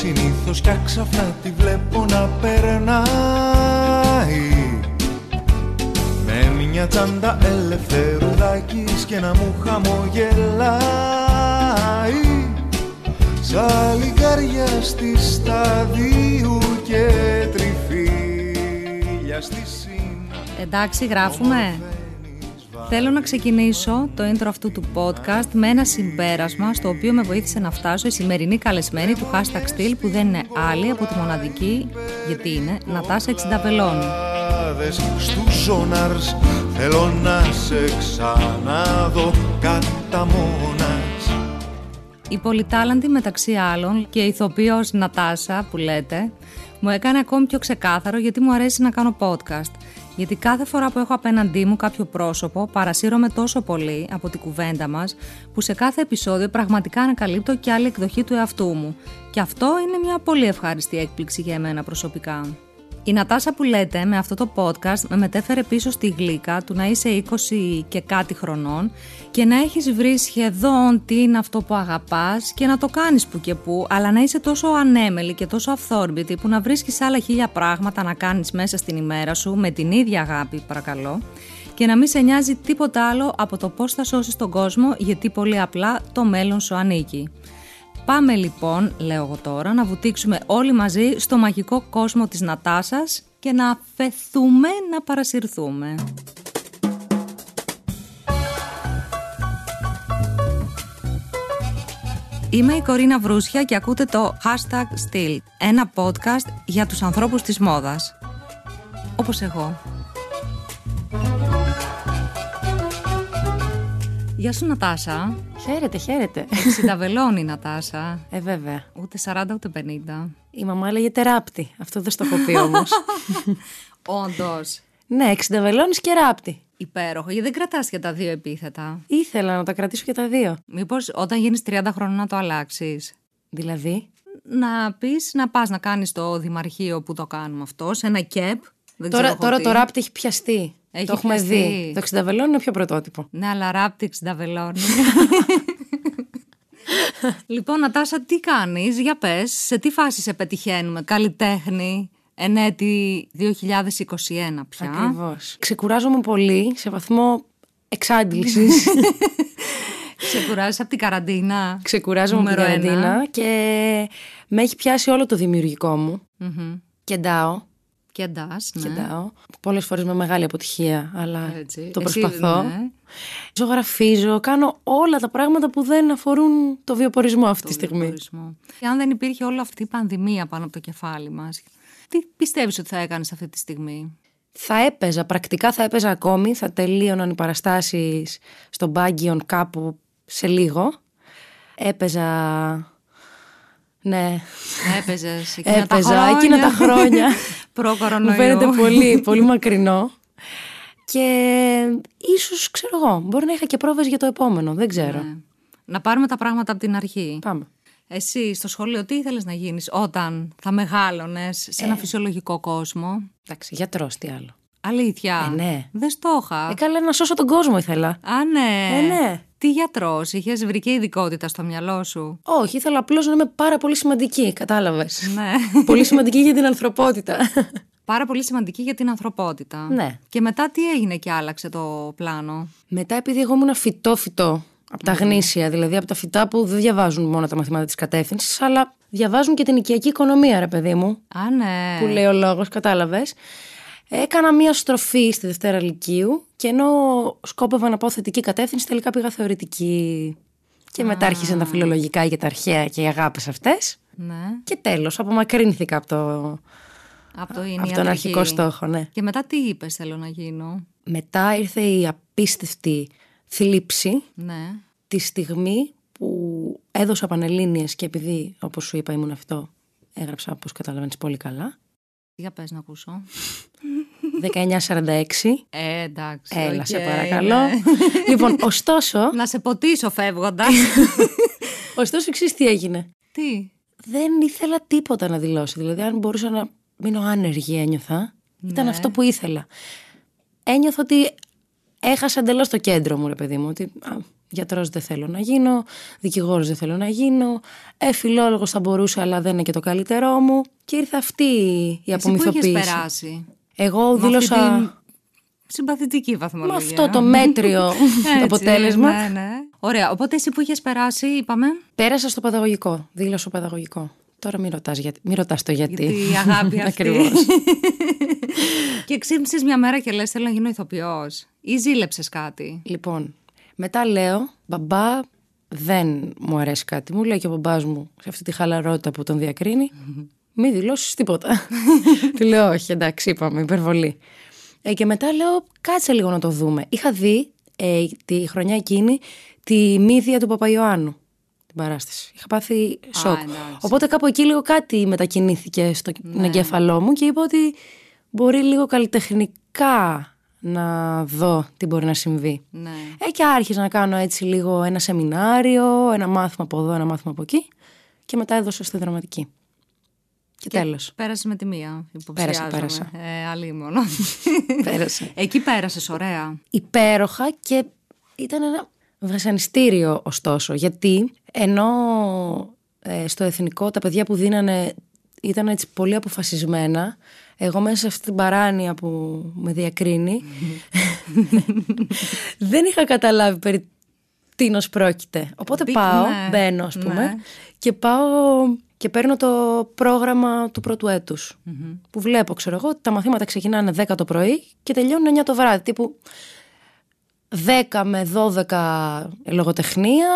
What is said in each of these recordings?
κοσμάρα μου συνήθως κι άξαφνα τη βλέπω να περνάει. Με μια τσάντα ελευθερουδάκης και να μου χαμογελάει. Σαν λιγάρια στη σταδίου και τριφύλια στη σύνα Εντάξει, γράφουμε. Θέλω να ξεκινήσω το intro αυτού του podcast με ένα συμπέρασμα στο οποίο με βοήθησε να φτάσω η σημερινή καλεσμένη του hashtag Still που δεν είναι άλλη από τη μοναδική, γιατί είναι, Νατάσα Εξινταβελώνη. Δες Στους ζώναρς θέλω να σε ξαναδώ κατά μόνας Η πολυτάλαντη μεταξύ άλλων και η ηθοποιός Νατάσα που λέτε μου έκανε ακόμη πιο ξεκάθαρο γιατί μου αρέσει να κάνω podcast. Γιατί κάθε φορά που έχω απέναντί μου κάποιο πρόσωπο παρασύρωμαι τόσο πολύ από την κουβέντα μας που σε κάθε επεισόδιο πραγματικά ανακαλύπτω και άλλη εκδοχή του εαυτού μου. Και αυτό είναι μια πολύ ευχάριστη έκπληξη για εμένα προσωπικά. Η Νατάσα που λέτε με αυτό το podcast με μετέφερε πίσω στη γλύκα του να είσαι 20 και κάτι χρονών και να έχεις βρει σχεδόν τι είναι αυτό που αγαπάς και να το κάνεις που και που, αλλά να είσαι τόσο ανέμελη και τόσο αυθόρμητη που να βρίσκεις άλλα χίλια πράγματα να κάνεις μέσα στην ημέρα σου με την ίδια αγάπη παρακαλώ και να μην σε νοιάζει τίποτα άλλο από το πώς θα σώσεις τον κόσμο γιατί πολύ απλά το μέλλον σου ανήκει. Πάμε λοιπόν, λέω εγώ τώρα, να βουτήξουμε όλοι μαζί στο μαγικό κόσμο της Νατάσας και να αφαιθούμε να παρασυρθούμε. Είμαι η Κορίνα Βρούσια και ακούτε το Hashtag Still, ένα podcast για τους ανθρώπους της μόδας. Όπως εγώ. Γεια σου Νατάσα. Χαίρετε, χαίρετε. Συνταβελώνει η Νατάσα. Ε, βέβαια. Ούτε 40 ούτε 50. Η μαμά λέγεται ράπτη. Αυτό δεν στο έχω πει όμως. Όντως. ναι, εξινταβελώνεις και ράπτη. Υπέροχο. Γιατί δεν κρατάς για τα δύο επίθετα. Ήθελα να τα κρατήσω και τα δύο. Μήπως όταν γίνεις 30 χρόνων να το αλλάξεις. Δηλαδή; Να πεις να πας να κάνεις το δημαρχείο που το κάνουμε αυτό, σε ένα κεπ. Δεν Τώρα, ξέρω εγώ τώρα τι. το ράπτη έχει πιαστεί. Έχει το έχουμε πιαστεί. δει. Το εξινταβελώνει είναι πιο πρωτότυπο. Ναι, αλλά ράπτη 60 βελόνι. λοιπόν, Νατάσα, τι κάνεις, για πες, σε τι φάση σε πετυχαίνουμε, καλλιτέχνη, ενέτη 2021 πια. Ακριβώς. Ξεκουράζομαι πολύ σε βαθμό εξάντλησης. Ξεκουράζεις από την καραντίνα. Ξεκουράζομαι από την Νούμερο ένα. καραντίνα και με έχει πιάσει όλο το δημιουργικό μου. Μμμ. Κεντάω. Και εντάς, ναι. Κεντάω. Πολλές φορές με μεγάλη αποτυχία, αλλά Έτσι. το Εσύ, προσπαθώ. ναι. Ζωγραφίζω, κάνω όλα τα πράγματα που δεν αφορούν το βιοπορισμό αυτή τη στιγμή. Βιοπορισμό. Και αν δεν υπήρχε όλη αυτή η πανδημία πάνω από το κεφάλι μας, τι πιστεύεις ότι θα έκανες αυτή τη στιγμή; Θα έπαιζα, πρακτικά θα έπαιζα ακόμη, θα τελείωναν οι παραστάσεις στο Μπάγκιον κάπου σε λίγο. Έπαιζα... Ναι, Έπαιζες εκείνα έπαιζα τα χρόνια. εκείνα τα χρόνια. Προ-κορονοϊού. Μου φαίνεται πολύ, πολύ μακρινό. Και ίσως, ξέρω εγώ, μπορεί να είχα και πρόβες για το επόμενο, δεν ξέρω. Ναι. Να πάρουμε τα πράγματα από την αρχή. Πάμε. Εσύ στο σχολείο τι ήθελες να γίνεις όταν θα μεγάλωνες σε Ε. ένα φυσιολογικό κόσμο; Εντάξει, γιατρός τι άλλο. Αλήθεια. Ε, ναι. Δεν στο είχα. Ε, καλά, να σώσω τον κόσμο ήθελα. Α, ναι. Ε, ναι. Τι γιατρός, είχες βρει και ειδικότητα στο μυαλό σου; Όχι, ήθελα απλώς να είμαι πάρα πολύ σημαντική, κατάλαβες. ναι. πολύ σημαντική για την ανθρωπότητα. Πάρα πολύ σημαντική για την ανθρωπότητα. Ναι. Και μετά τι έγινε και άλλαξε το πλάνο; Μετά, επειδή εγώ ήμουν φυτό-φυτό από τα γνήσια, δηλαδή από τα φυτά που δεν διαβάζουν μόνο τα μαθήματα της κατεύθυνσης, αλλά διαβάζουν και την οικιακή οικονομία, ρε παιδί μου. Α, ναι. Που λέει ο λόγος, κατάλαβες. Έκανα μία στροφή στη Δευτέρα Λυκείου και ενώ σκόπευα να πάω θετική κατεύθυνση, τελικά πήγα θεωρητική. Και μετά άρχισαν τα φιλολογικά και τα αρχαία και οι αγάπες αυτές. Ναι. Και τέλος, απομακρύνθηκα από, το, Από, το από τον αρχικό στόχο, ναι. Και μετά τι είπες θέλω να γίνω; Μετά ήρθε η απίστευτη θλίψη Ναι. τη στιγμή που έδωσα Πανελλήνιες και επειδή, όπως σου είπα, ήμουν αυτό, έγραψα, όπως καταλαβαίνεις πολύ καλά, Για πες να ακούσω. 1946. Ε, εντάξει. Έλα, οκ, σε παρακαλώ. ναι. λοιπόν, ωστόσο, να σε ποτίσω φεύγοντας. ωστόσο, ξέρεις τι έγινε. τι; Δεν ήθελα τίποτα να δηλώσω. Δηλαδή, αν μπορούσα να μείνω άνεργη, ένιωθα. Ήταν Ναι. αυτό που ήθελα. Ένιωθα ότι έχασα εντελώς το κέντρο μου, ρε παιδί μου. Ότι α, Γιατρός δεν θέλω να γίνω, δικηγόρος δεν θέλω να γίνω, ε, φιλόλογος θα μπορούσα αλλά δεν είναι και το καλύτερό μου. Και ήρθε αυτή η Εσύ που απομυθοποίηση. είχες περάσει. Εγώ Με δήλωσα αυτή την Συμπαθητική βαθμολογία. με αυτό το μέτριο το Έτσι, αποτέλεσμα. Ναι, ναι. Ωραία. Οπότε εσύ που είχες περάσει, είπαμε; Πέρασα στο παιδαγωγικό, δήλωσα παιδαγωγικό. Τώρα μην ρωτάς, γιατί, μην ρωτάς το γιατί. Γιατί η αγάπη αυτή. Ακριβώς. και ξύπνησες μια μέρα και λες: Θέλω να γίνω ηθοποιός. Ή ζήλεψες κάτι. Λοιπόν, μετά λέω, μπαμπά, δεν μου αρέσει κάτι. Μου λέει και ο μπαμπάς μου σε αυτή τη χαλαρότητα που τον διακρίνει. Μη δηλώσεις τίποτα. Του λέω, Όχι, εντάξει, είπαμε, υπερβολή. Ε, και μετά λέω, κάτσε λίγο να το δούμε. Είχα δει ε, τη χρονιά εκείνη τη μύδια του Παπαϊωάννου. Την παράσταση. Είχα πάθει σοκ. εντάξει. Οπότε κάπου εκεί λίγο κάτι μετακινήθηκε στον εγκέφαλό μου και είπα ότι μπορεί λίγο καλλιτεχνικά να δω τι μπορεί να συμβεί. Ναι. Ε, και άρχισα να κάνω έτσι λίγο ένα σεμινάριο, ένα μάθημα από εδώ, ένα μάθημα από εκεί και μετά έδωσα στη δραματική. Και, τέλος. Πέρασε με τη μία. Υποψιάζομαι. πέρασα. Ε, αλλή μόνο. Πέρασε. Εκεί πέρασες, ωραία. Υπέροχα και ήταν ένα βασανιστήριο ωστόσο, γιατί ενώ ε, στο εθνικό τα παιδιά που δίνανε ήταν έτσι πολύ αποφασισμένα, εγώ μέσα σε αυτή την παράνοια που με διακρίνει δεν είχα καταλάβει περί τίνος πρόκειται. Οπότε Μπη- πάω, ναι, μπαίνω ας πούμε ναι. και πάω και παίρνω το πρόγραμμα του πρώτου έτους, που βλέπω ξέρω εγώ τα μαθήματα ξεκινάνε 10 το πρωί και τελειώνουν 9 το βράδυ τύπου 10 με 12 λογοτεχνία,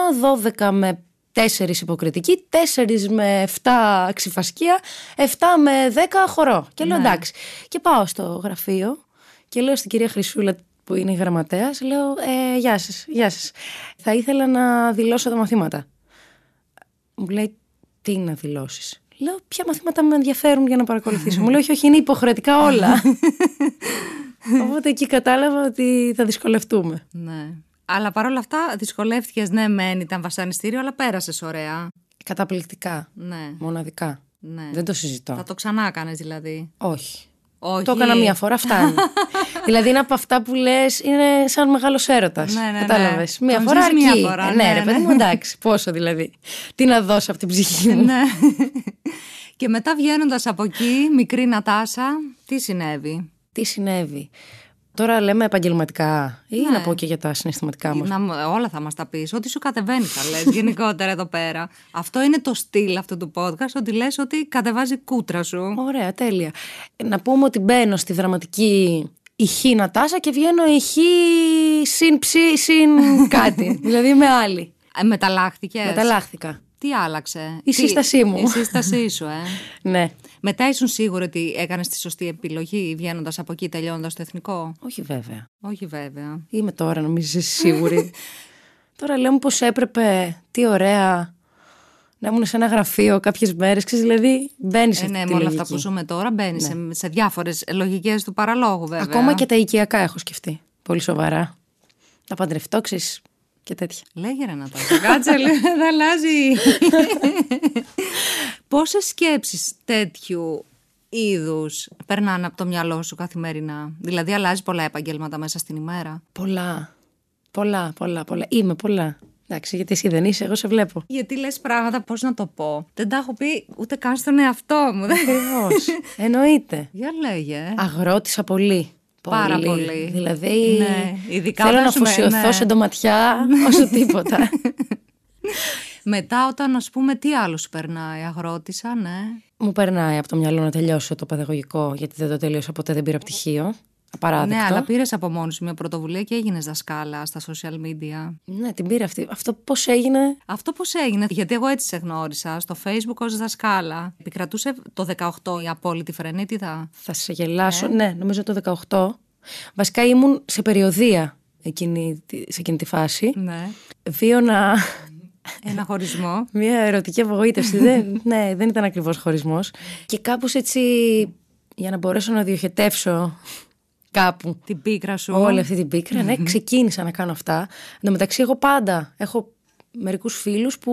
12 με 4 υποκριτική, 4 με 7 ξυφασκία, 7 με 10 χορό. Και λέω εντάξει. Και πάω στο γραφείο και λέω στην κυρία Χρυσούλα που είναι η γραμματέας, λέω ε, γεια σας, γεια σας. Θα ήθελα να δηλώσω τα μαθήματα. Μου λέει τι να δηλώσεις. Λέω ποια μαθήματα με ενδιαφέρουν για να παρακολουθήσω. Μου λέει όχι, όχι, είναι υποχρεωτικά όλα. Οπότε εκεί κατάλαβα ότι θα δυσκολευτούμε. Ναι. Αλλά παρόλα αυτά δυσκολεύτηκες, ναι, μεν ήταν βασανιστήριο, αλλά πέρασες ωραία. Καταπληκτικά. Ναι. Μοναδικά. ναι. Δεν το συζητώ. Θα το ξανά κάνεις δηλαδή. Όχι. Όχι. Το έκανα μία φορά, φτάνει. δηλαδή είναι από αυτά που λες, είναι σαν μεγάλος έρωτας. Ναι, ναι, ναι. Κατάλαβες. Μία Τον φορά ζεις αρκεί. μία φορά, Ε, ναι, ναι, ρε ναι. παιδί μου, εντάξει. Πόσο δηλαδή. Τι να δώσω από την ψυχή μου. ναι. και μετά βγαίνοντας από εκεί, μικρή Νατάσα, τι συνέβη; Τι συνέβη; Τώρα λέμε επαγγελματικά ή Ναι. να πω και για τα συναισθηματικά μου. Να, μου- όλα θα μας τα πεις. Ό,τι σου κατεβαίνει θα λες γενικότερα εδώ πέρα. Αυτό είναι το στυλ αυτού του podcast, ότι λες ότι κατεβάζει κούτρα σου. Ωραία, τέλεια. Να πούμε ότι μπαίνω στη δραματική ηχή Νατάσα και βγαίνω ηχή συν ψη, συν κάτι. δηλαδή με άλλη. Ε, μεταλλάχθηκες. Μεταλλάχθηκα. Τι άλλαξε; Η Τι- σύστασή μου. Η σύστασή σου, ε. Ναι. Μετά ήσουν σίγουρη ότι έκανες τη σωστή επιλογή βγαίνοντας από εκεί τελειώνοντας το εθνικό; Όχι βέβαια. Όχι βέβαια. Είμαι τώρα, νομίζω, είσαι σίγουρη. τώρα λέω πως έπρεπε, τι ωραία, να ήμουν σε ένα γραφείο κάποιες μέρες, ξέρεις, δηλαδή μπαίνεις σε Ε, αυτή ναι, τη με όλα λογική. αυτά που ζούμε τώρα μπαίνεις σε, σε διάφορες λογικές του παραλόγου, βέβαια. Ακόμα και τα οικιακά έχω σκεφτεί, πολύ σοβαρά. Να παντρευτώ, ξέρεις, και τέτοια. Λέγε ρε Νατάσα, κάτσε λίγο, θα αλλάζει. Πόσες σκέψεις τέτοιου είδους περνάνε από το μυαλό σου καθημερινά; Δηλαδή αλλάζει πολλά επαγγέλματα μέσα στην ημέρα; Πολλά, πολλά, πολλά, πολλά. Είμαι πολλά. Εντάξει, γιατί εσύ δεν είσαι, εγώ σε βλέπω. Γιατί λες πράγματα, πώς να το πω. Δεν τα έχω πει ούτε καν στον εαυτό μου. Δεν- Ακριβώς. Εννοείται. Για λέγε. Αγρότησα πολύ. Πάρα πολύ. Δηλαδή, Ναι, ειδικά θέλω όταν να σου με- αφοσιωθώ ναι. σε ντοματιά όσο τίποτα. Μετά όταν ας πούμε τι άλλο σου περνάει, αγρότησα, ναι. Μου περνάει από το μυαλό να τελειώσω το παιδαγωγικό, γιατί δεν το τελείωσα ποτέ, δεν πήρα πτυχίο. Απαράδεκτο. Ναι, αλλά πήρες από μόνος σου μια πρωτοβουλία και έγινες δασκάλα στα social media. Ναι, την πήρα αυτή. Αυτό πώς έγινε; Αυτό πώς έγινε, γιατί εγώ έτσι σε γνώρισα, στο facebook ως δασκάλα. Επικρατούσε το 18 η απόλυτη φρενίτιδα; Θα σε γελάσω. Ναι, νομίζω το 18. Βασικά ήμουν σε περιοδία εκείνη, τη- σε εκείνη τη φάση. Ναι. Βίωνα Ένα χωρισμό. μια ερωτική απογοήτευση. δεν, ναι, δεν ήταν ακριβώς χωρισμός. Και κάπως έτσι, για να μπορέσω να διοχετεύσω κάπου Την πίκρα σου. όλη αυτή την πίκρα, ναι, ξεκίνησα να κάνω αυτά. Εν τω μεταξύ, εγώ πάντα έχω μερικούς φίλους που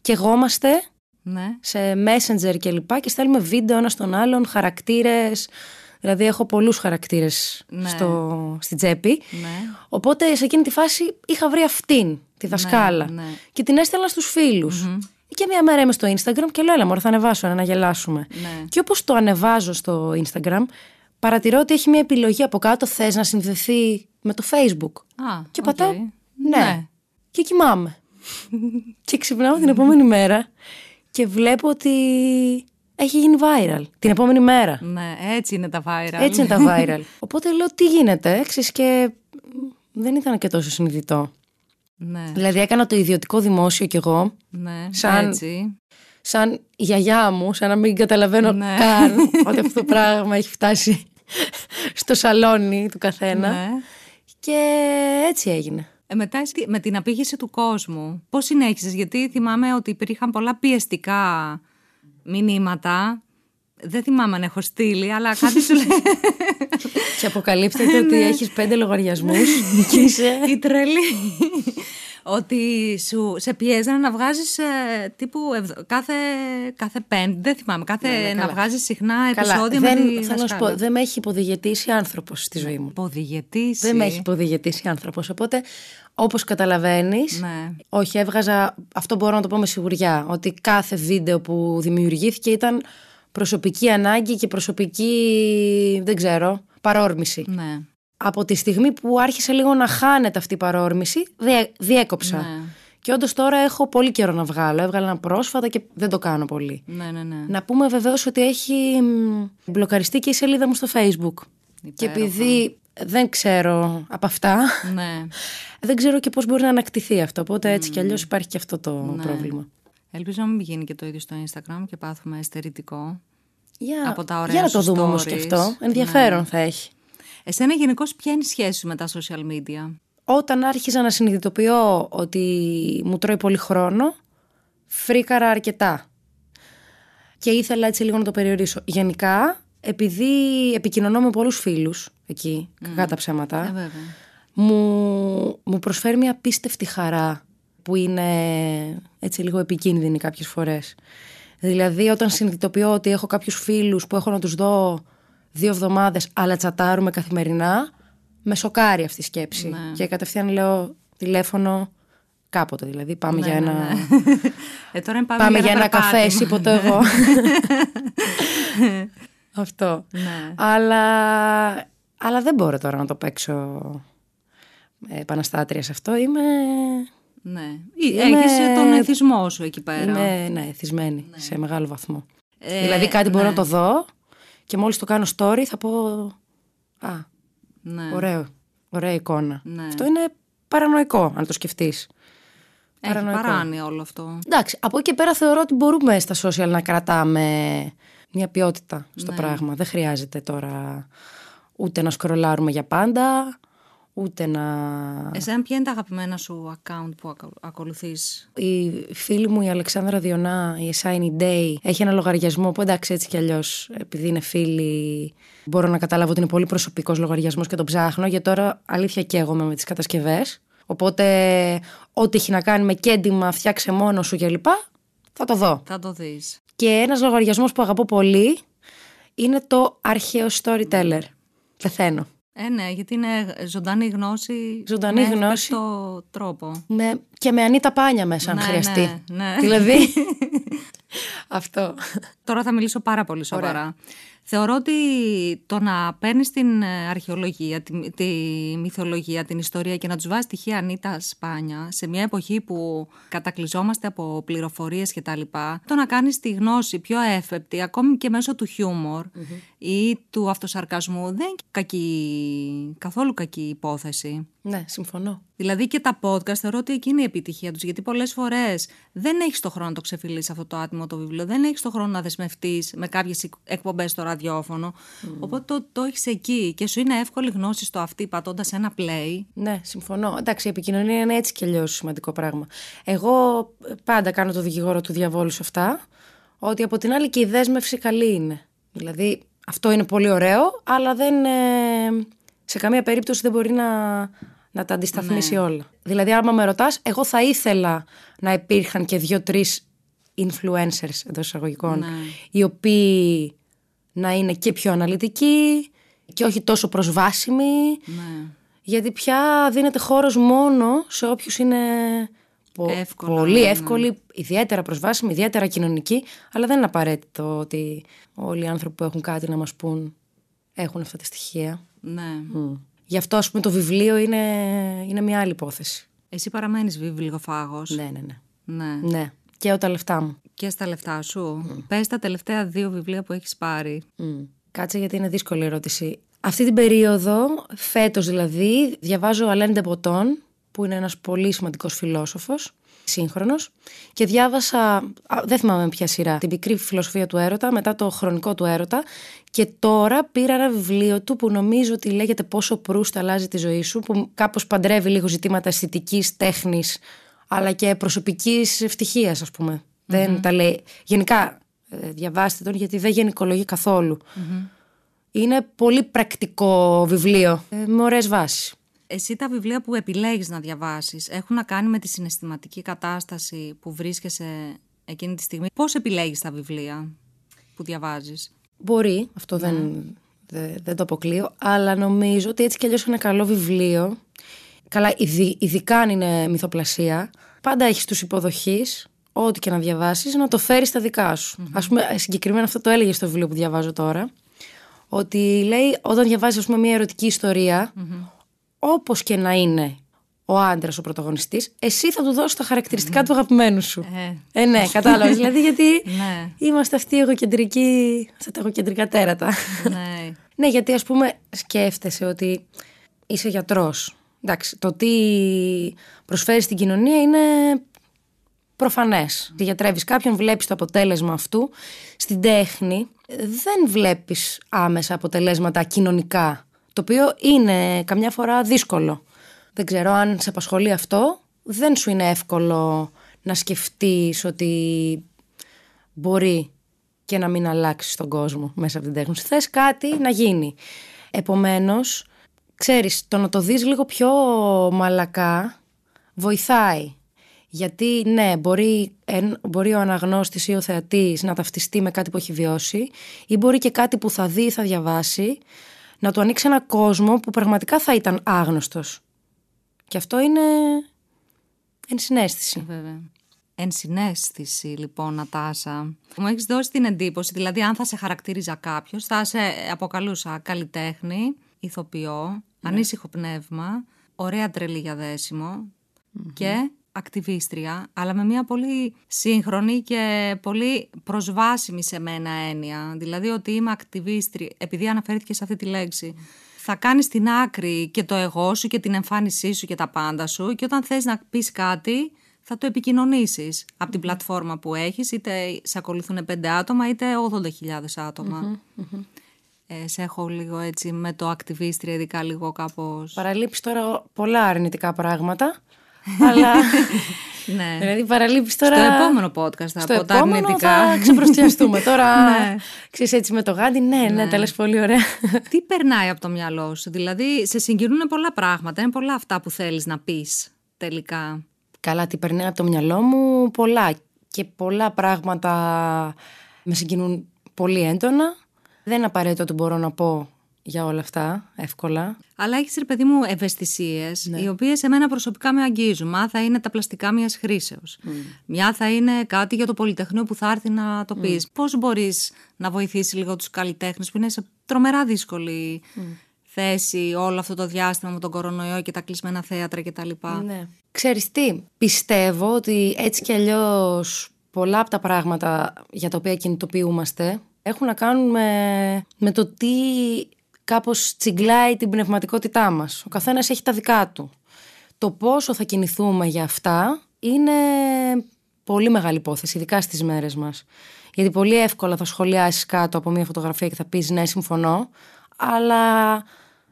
κεγόμαστε Ναι. σε messenger και λοιπά και στέλνουμε βίντεο ένα στον άλλον, χαρακτήρες. Δηλαδή έχω πολλούς χαρακτήρες Ναι. στο, στην τσέπη. Ναι. Οπότε σε εκείνη τη φάση είχα βρει αυτήν. τη δασκάλα. ναι. Και την έστελνα στους φίλους Και μια μέρα είμαι στο Instagram και λέω: Έλα, μωρέ, θα ανεβάσω ένα να γελάσουμε. Ναι. Και όπως το ανεβάζω στο Instagram, παρατηρώ ότι έχει μια επιλογή από κάτω. Θες να συνδεθεί με το Facebook. Α, Και οκ. πατάω. Ναι. Και κοιμάμαι. και ξυπνάω την επόμενη μέρα και βλέπω ότι έχει γίνει viral. Την επόμενη μέρα. Ναι, έτσι είναι τα viral. Έτσι είναι τα viral. Οπότε λέω τι γίνεται, ξέρεις και δεν ήταν και τόσο συνειδητό. Ναι, Δηλαδή έκανα το ιδιωτικό δημόσιο κι εγώ, ναι, σαν- έτσι. Σαν η γιαγιά μου, σαν να μην καταλαβαίνω Ναι. καν ότι αυτό το πράγμα έχει φτάσει στο σαλόνι του καθένα. Ναι. Και έτσι έγινε. Ε, μετά εσύ, με την απήγηση του κόσμου, πώς συνέχισες, γιατί θυμάμαι ότι υπήρχαν πολλά πιεστικά μηνύματα. Δεν θυμάμαι αν έχω στείλει, αλλά κάτι σου λέει. Και αποκαλύπτεται ότι έχεις πέντε λογαριασμούς και είσαι... Η τρελή. Ότι σου, σε πιέζανε να βγάζεις ε, τύπου ευ- κάθε, κάθε πέμπτη, δεν θυμάμαι, κάθε, να καλά. βγάζεις συχνά Καλά, επεισόδια δεν, με τη θέλω να σου πω, δασκάλα. δεν με έχει υποδηγετήσει άνθρωπος στη ζωή μου. Υποδηγετήσει. Δεν με έχει υποδηγετήσει άνθρωπος, οπότε όπως καταλαβαίνεις, Ναι. όχι έβγαζα, αυτό μπορώ να το πω με σιγουριά, ότι κάθε βίντεο που δημιουργήθηκε ήταν προσωπική ανάγκη και προσωπική, δεν ξέρω, παρόρμηση. Ναι. Από τη στιγμή που άρχισε λίγο να χάνεται αυτή η παρόρμηση, διέ- διέκοψα. Ναι. Και όντως τώρα έχω πολύ καιρό να βγάλω. Έβγαλα ένα πρόσφατα και δεν το κάνω πολύ. Ναι, ναι, ναι. Να πούμε βεβαίως ότι έχει μ, μπλοκαριστεί και η σελίδα μου στο facebook. Και Υπέροχα. επειδή δεν ξέρω από αυτά, ναι. δεν ξέρω και πώς μπορεί να ανακτηθεί αυτό. Οπότε έτσι κι αλλιώς υπάρχει και αυτό το πρόβλημα. Ελπίζω να μην γίνει και το ίδιο στο Instagram και πάθουμε εστερητικό. Για, Από τα ωραία για να το σου δούμε όμως stories. και αυτό. Ενδιαφέρον θα έχει. Εσένα γενικώ ποια είναι η σχέση σου με τα social media; Όταν άρχισα να συνειδητοποιώ ότι μου τρώει πολύ χρόνο, φρίκαρα αρκετά. Και ήθελα έτσι λίγο να το περιορίσω. Γενικά, επειδή επικοινωνώ με πολλούς φίλους εκεί, κακά τα ψέματα, Ε, βέβαια. μου, μου προσφέρει μια απίστευτη χαρά που είναι έτσι λίγο επικίνδυνη κάποιες φορές. Δηλαδή όταν συνειδητοποιώ ότι έχω κάποιους φίλους που έχω να τους δω δύο εβδομάδες αλλά τσατάρουμε καθημερινά, με σοκάρει αυτή η σκέψη. Ναι. Και κατευθείαν λέω τηλέφωνο κάποτε δηλαδή. Πάμε για ένα, Ε, τώρα πάμε, πάμε για ένα καφέ, περπάτημα. εσύ ποτέ εγώ. Αυτό. Ναι. Αλλά, αλλά δεν μπορώ τώρα να το παίξω ε, επαναστάτρια σε αυτό. Είμαι, Ναι. Είμαι- Έχεις ε, τον εθισμό σου εκεί πέρα. είμαι ναι, εθισμένη σε μεγάλο βαθμό. Ε, δηλαδή κάτι μπορώ ναι. να το δω και μόλις το κάνω story θα πω «Α, Ναι. ωραίο, ωραία εικόνα». Ναι. Αυτό είναι παρανοϊκό αν το σκεφτείς. Έχει παρανοϊκό. παράνοια όλο αυτό. Εντάξει, από εκεί και πέρα θεωρώ ότι μπορούμε στα social να κρατάμε μια ποιότητα στο Ναι. πράγμα. Δεν χρειάζεται τώρα ούτε να σκρολάρουμε για πάντα, ούτε να... Εσένα ποια είναι τα αγαπημένα σου account που ακο- ακολουθείς; Η φίλη μου η Αλεξάνδρα Διονά, η A Shiny Day, έχει ένα λογαριασμό που εντάξει έτσι κι αλλιώς, επειδή είναι φίλη, μπορώ να καταλάβω ότι είναι πολύ προσωπικός λογαριασμός και τον ψάχνω, γιατί τώρα αλήθεια καίγομαι με τις κατασκευές. Οπότε, ό,τι έχει να κάνει με κέντημα, φτιάξε μόνος σου κλπ. Θα το δω. Θα το δεις. Και ένας λογαριασμός που αγαπώ πολύ είναι το αρχαίο storyteller. Πεθαίνω. Ε, ναι, γιατί είναι ζωντανή γνώση. Ζωντανή με γνώση. το τρόπο. Με, και με ανίτα πάνια μέσα αν Ναι, χρειαστεί. ναι, ναι. Δηλαδή. αυτό. Τώρα θα μιλήσω πάρα πολύ σοβαρά. Θεωρώ ότι το να παίρνεις την ε, αρχαιολογία, τη, τη μυθολογία, την ιστορία και να τους βάζεις στοιχεία ανίτα σπάνια σε μια εποχή που κατακλυζόμαστε από πληροφορίες κτλ. Το να κάνεις τη γνώση πιο εύπεπτη, ακόμη και μέσω του χιουμορ ή του αυτοσαρκασμού, δεν είναι κακή, καθόλου κακή υπόθεση. Ναι, συμφωνώ. Δηλαδή και τα podcast θεωρώ ότι εκείνη η επιτυχία τους. Γιατί πολλές φορές δεν έχεις το χρόνο να το ξεφυλίσεις αυτό το άτιμο το βιβλίο, δεν έχεις το χρόνο να δεσμευτείς με κάποιες εκπομπές στο ραδιόφωνο. Οπότε το, το έχεις εκεί και σου είναι εύκολη γνώση στο αυτή πατώντας ένα play. Ναι, συμφωνώ. Εντάξει, η επικοινωνία είναι έτσι κι αλλιώς σημαντικό πράγμα. Εγώ ε, πάντα κάνω το δικηγόρο του διαβόλου σε αυτά. Ότι από την άλλη και η δέσμευση καλή είναι. Δηλαδή, αυτό είναι πολύ ωραίο, αλλά δεν, ε, σε καμία περίπτωση δεν μπορεί να, να τα αντισταθμίσει Ναι. όλα. Δηλαδή, άμα με ρωτάς, εγώ θα ήθελα να υπήρχαν και δύο-τρεις influencers εντός εισαγωγικών, Ναι. οι οποίοι να είναι και πιο αναλυτικοί και όχι τόσο προσβάσιμοι Ναι. Γιατί πια δίνεται χώρος μόνο σε όποιους είναι πο- Εύκολα, πολύ ναι. εύκολοι, ιδιαίτερα προσβάσιμοι, ιδιαίτερα κοινωνικοί, αλλά δεν είναι απαραίτητο ότι όλοι οι άνθρωποι που έχουν κάτι να μας πούν έχουν αυτά τα στοιχεία. Ναι. Γι' αυτό, ας πούμε, το βιβλίο είναι, είναι μια άλλη υπόθεση. Εσύ παραμένεις βιβλιοφάγος. Ναι, ναι, ναι. ναι. Ναι. Και τα λεφτά μου. Και στα λεφτά σου. Πες τα τελευταία δύο βιβλία που έχεις πάρει. Μμ. Κάτσε γιατί είναι δύσκολη ερώτηση. Αυτή την περίοδο, φέτος δηλαδή, διαβάζω Αλέν Ντεμποτόν, που είναι ένας πολύ σημαντικός φιλόσοφος, σύγχρονος, και διάβασα, α, δεν θυμάμαι με ποια σειρά, την πικρή φιλοσοφία του έρωτα, μετά το χρονικό του έρωτα, και τώρα πήρα ένα βιβλίο του που νομίζω ότι λέγεται «Πόσο Προύστ αλλάζει τη ζωή σου», που κάπως παντρεύει λίγο ζητήματα αισθητικής, τέχνης, αλλά και προσωπικής ευτυχίας, ας πούμε. Δεν τα λέει. Γενικά, ε, διαβάστε τον γιατί δεν γενικολογεί καθόλου. Είναι πολύ πρακτικό βιβλίο, ε, με ωραίες βάσεις. Εσύ τα βιβλία που επιλέγεις να διαβάσεις έχουν να κάνει με τη συναισθηματική κατάσταση που βρίσκεσαι εκείνη τη στιγμή; Πώς επιλέγεις τα βιβλία που διαβάζεις; Μπορεί, αυτό δεν, δεν, δεν το αποκλείω, αλλά νομίζω ότι έτσι κι αλλιώς ένα καλό βιβλίο, καλά ειδι- ειδικά αν είναι μυθοπλασία, πάντα έχεις τους υποδοχείς, ό,τι και να διαβάσεις, να το φέρεις στα δικά σου. Ας πούμε, ε, συγκεκριμένα αυτό το έλεγε στο βιβλίο που διαβάζω τώρα, ότι λέει όταν διαβάζεις ας πούμε μια ερωτική ιστορία, όπως και να είναι ο άντρας ο πρωταγωνιστής, εσύ θα του δώσεις τα χαρακτηριστικά του αγαπημένου σου. Ε. Ε, ναι, κατάλαβες. δηλαδή, γιατί Ναι. είμαστε αυτοί οι εγωκεντρικοί, αυτά τα εγωκεντρικά τέρατα. ναι. ναι, γιατί ας πούμε σκέφτεσαι ότι είσαι γιατρός. Εντάξει, το τι προσφέρεις στην κοινωνία είναι προφανές. Γιατρεύεις κάποιον, βλέπεις το αποτέλεσμα αυτού. Στην τέχνη δεν βλέπεις άμεσα αποτελέσματα κοινωνικά, το οποίο είναι καμιά φορά δύσκολο. Δεν ξέρω αν σε απασχολεί αυτό, δεν σου είναι εύκολο να σκεφτείς ότι μπορεί και να μην αλλάξεις τον κόσμο μέσα από την τέχνη σου. Θες κάτι να γίνει. Επομένως, ξέρεις, το να το δεις λίγο πιο μαλακά βοηθάει. Γιατί ναι, μπορεί, εν- μπορεί ο αναγνώστης ή ο θεατής να ταυτιστεί με κάτι που έχει βιώσει ή μπορεί και κάτι που θα δει ή θα διαβάσει να του ανοίξει ένα κόσμο που πραγματικά θα ήταν άγνωστος. Και αυτό είναι ενσυναίσθηση. Βέβαια. Ενσυναίσθηση, λοιπόν, Νατάσα. Μου έχεις δώσει την εντύπωση, δηλαδή, αν θα σε χαρακτήριζα κάποιος, θα σε αποκαλούσα καλλιτέχνη, ηθοποιό, ανήσυχο πνεύμα, ωραία τρελή για δεσιμο και ακτιβίστρια, αλλά με μια πολύ σύγχρονη και πολύ προσβάσιμη σε μένα έννοια. Δηλαδή ότι είμαι ακτιβίστρια, επειδή αναφέρθηκε σε αυτή τη λέξη. Θα κάνεις την άκρη και το εγώ σου και την εμφάνισή σου και τα πάντα σου και όταν θες να πεις κάτι θα το επικοινωνήσεις από την πλατφόρμα που έχεις είτε σε ακολουθούν πέντε άτομα είτε 80.000 ατομα Ε, σε έχω λίγο έτσι με το ακτιβίστρια ειδικά λίγο κάπως... Παραλείπεις τώρα πολλά αρνητικά πράγματα, αλλά ναι. δηλαδή παραλείπεις τώρα... Στο επόμενο podcast θα Στο πω τα επόμενο αρνητικά. θα ξεπροστιαστούμε. Τώρα, Ναι. ξέρεις έτσι με το γάντι, ναι, ναι, τα λες πολύ ωραία. Τι περνάει από το μυαλό σου, δηλαδή σε συγκινούν πολλά πράγματα, είναι πολλά αυτά που θέλεις να πεις τελικά. Καλά, τι περνάει από το μυαλό μου, πολλά. Και πολλά πράγματα με συγκινούν πολύ έντονα. Δεν είναι απαραίτητο ότι μπορώ να πω για όλα αυτά εύκολα. Αλλά έχεις ρε παιδί μου ευαισθησίες, οι οποίες εμένα προσωπικά με αγγίζουν. Μα θα είναι τα πλαστικά μιας χρήσεως. Μια θα είναι κάτι για το πολυτεχνείο που θα έρθει να το πεις. Πώς μπορείς να βοηθήσεις λίγο τους καλλιτέχνες που είναι σε τρομερά δύσκολη θέση όλο αυτό το διάστημα με τον κορονοϊό και τα κλεισμένα θέατρα κτλ. Ναι. Ξέρεις τι, πιστεύω ότι έτσι κι αλλιώς πολλά από τα πράγματα για τα οποία κινητοποιούμαστε έχουν να κάνουν με, με το τι κάπως τσιγκλάει την πνευματικότητά μας. Ο καθένας έχει τα δικά του. Το πόσο θα κινηθούμε για αυτά είναι πολύ μεγάλη υπόθεση, ειδικά στις μέρες μας. Γιατί πολύ εύκολα θα σχολιάσεις κάτω από μια φωτογραφία και θα πεις ναι, συμφωνώ, αλλά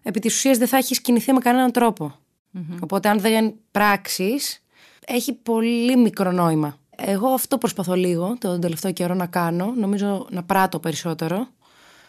επί της ουσίας δεν θα έχεις κινηθεί με κανέναν τρόπο. Οπότε αν δεν πράξεις, έχει πολύ μικρό νόημα. Εγώ αυτό προσπαθώ λίγο τον τελευταίο καιρό να κάνω, νομίζω να πράττω περισσότερο.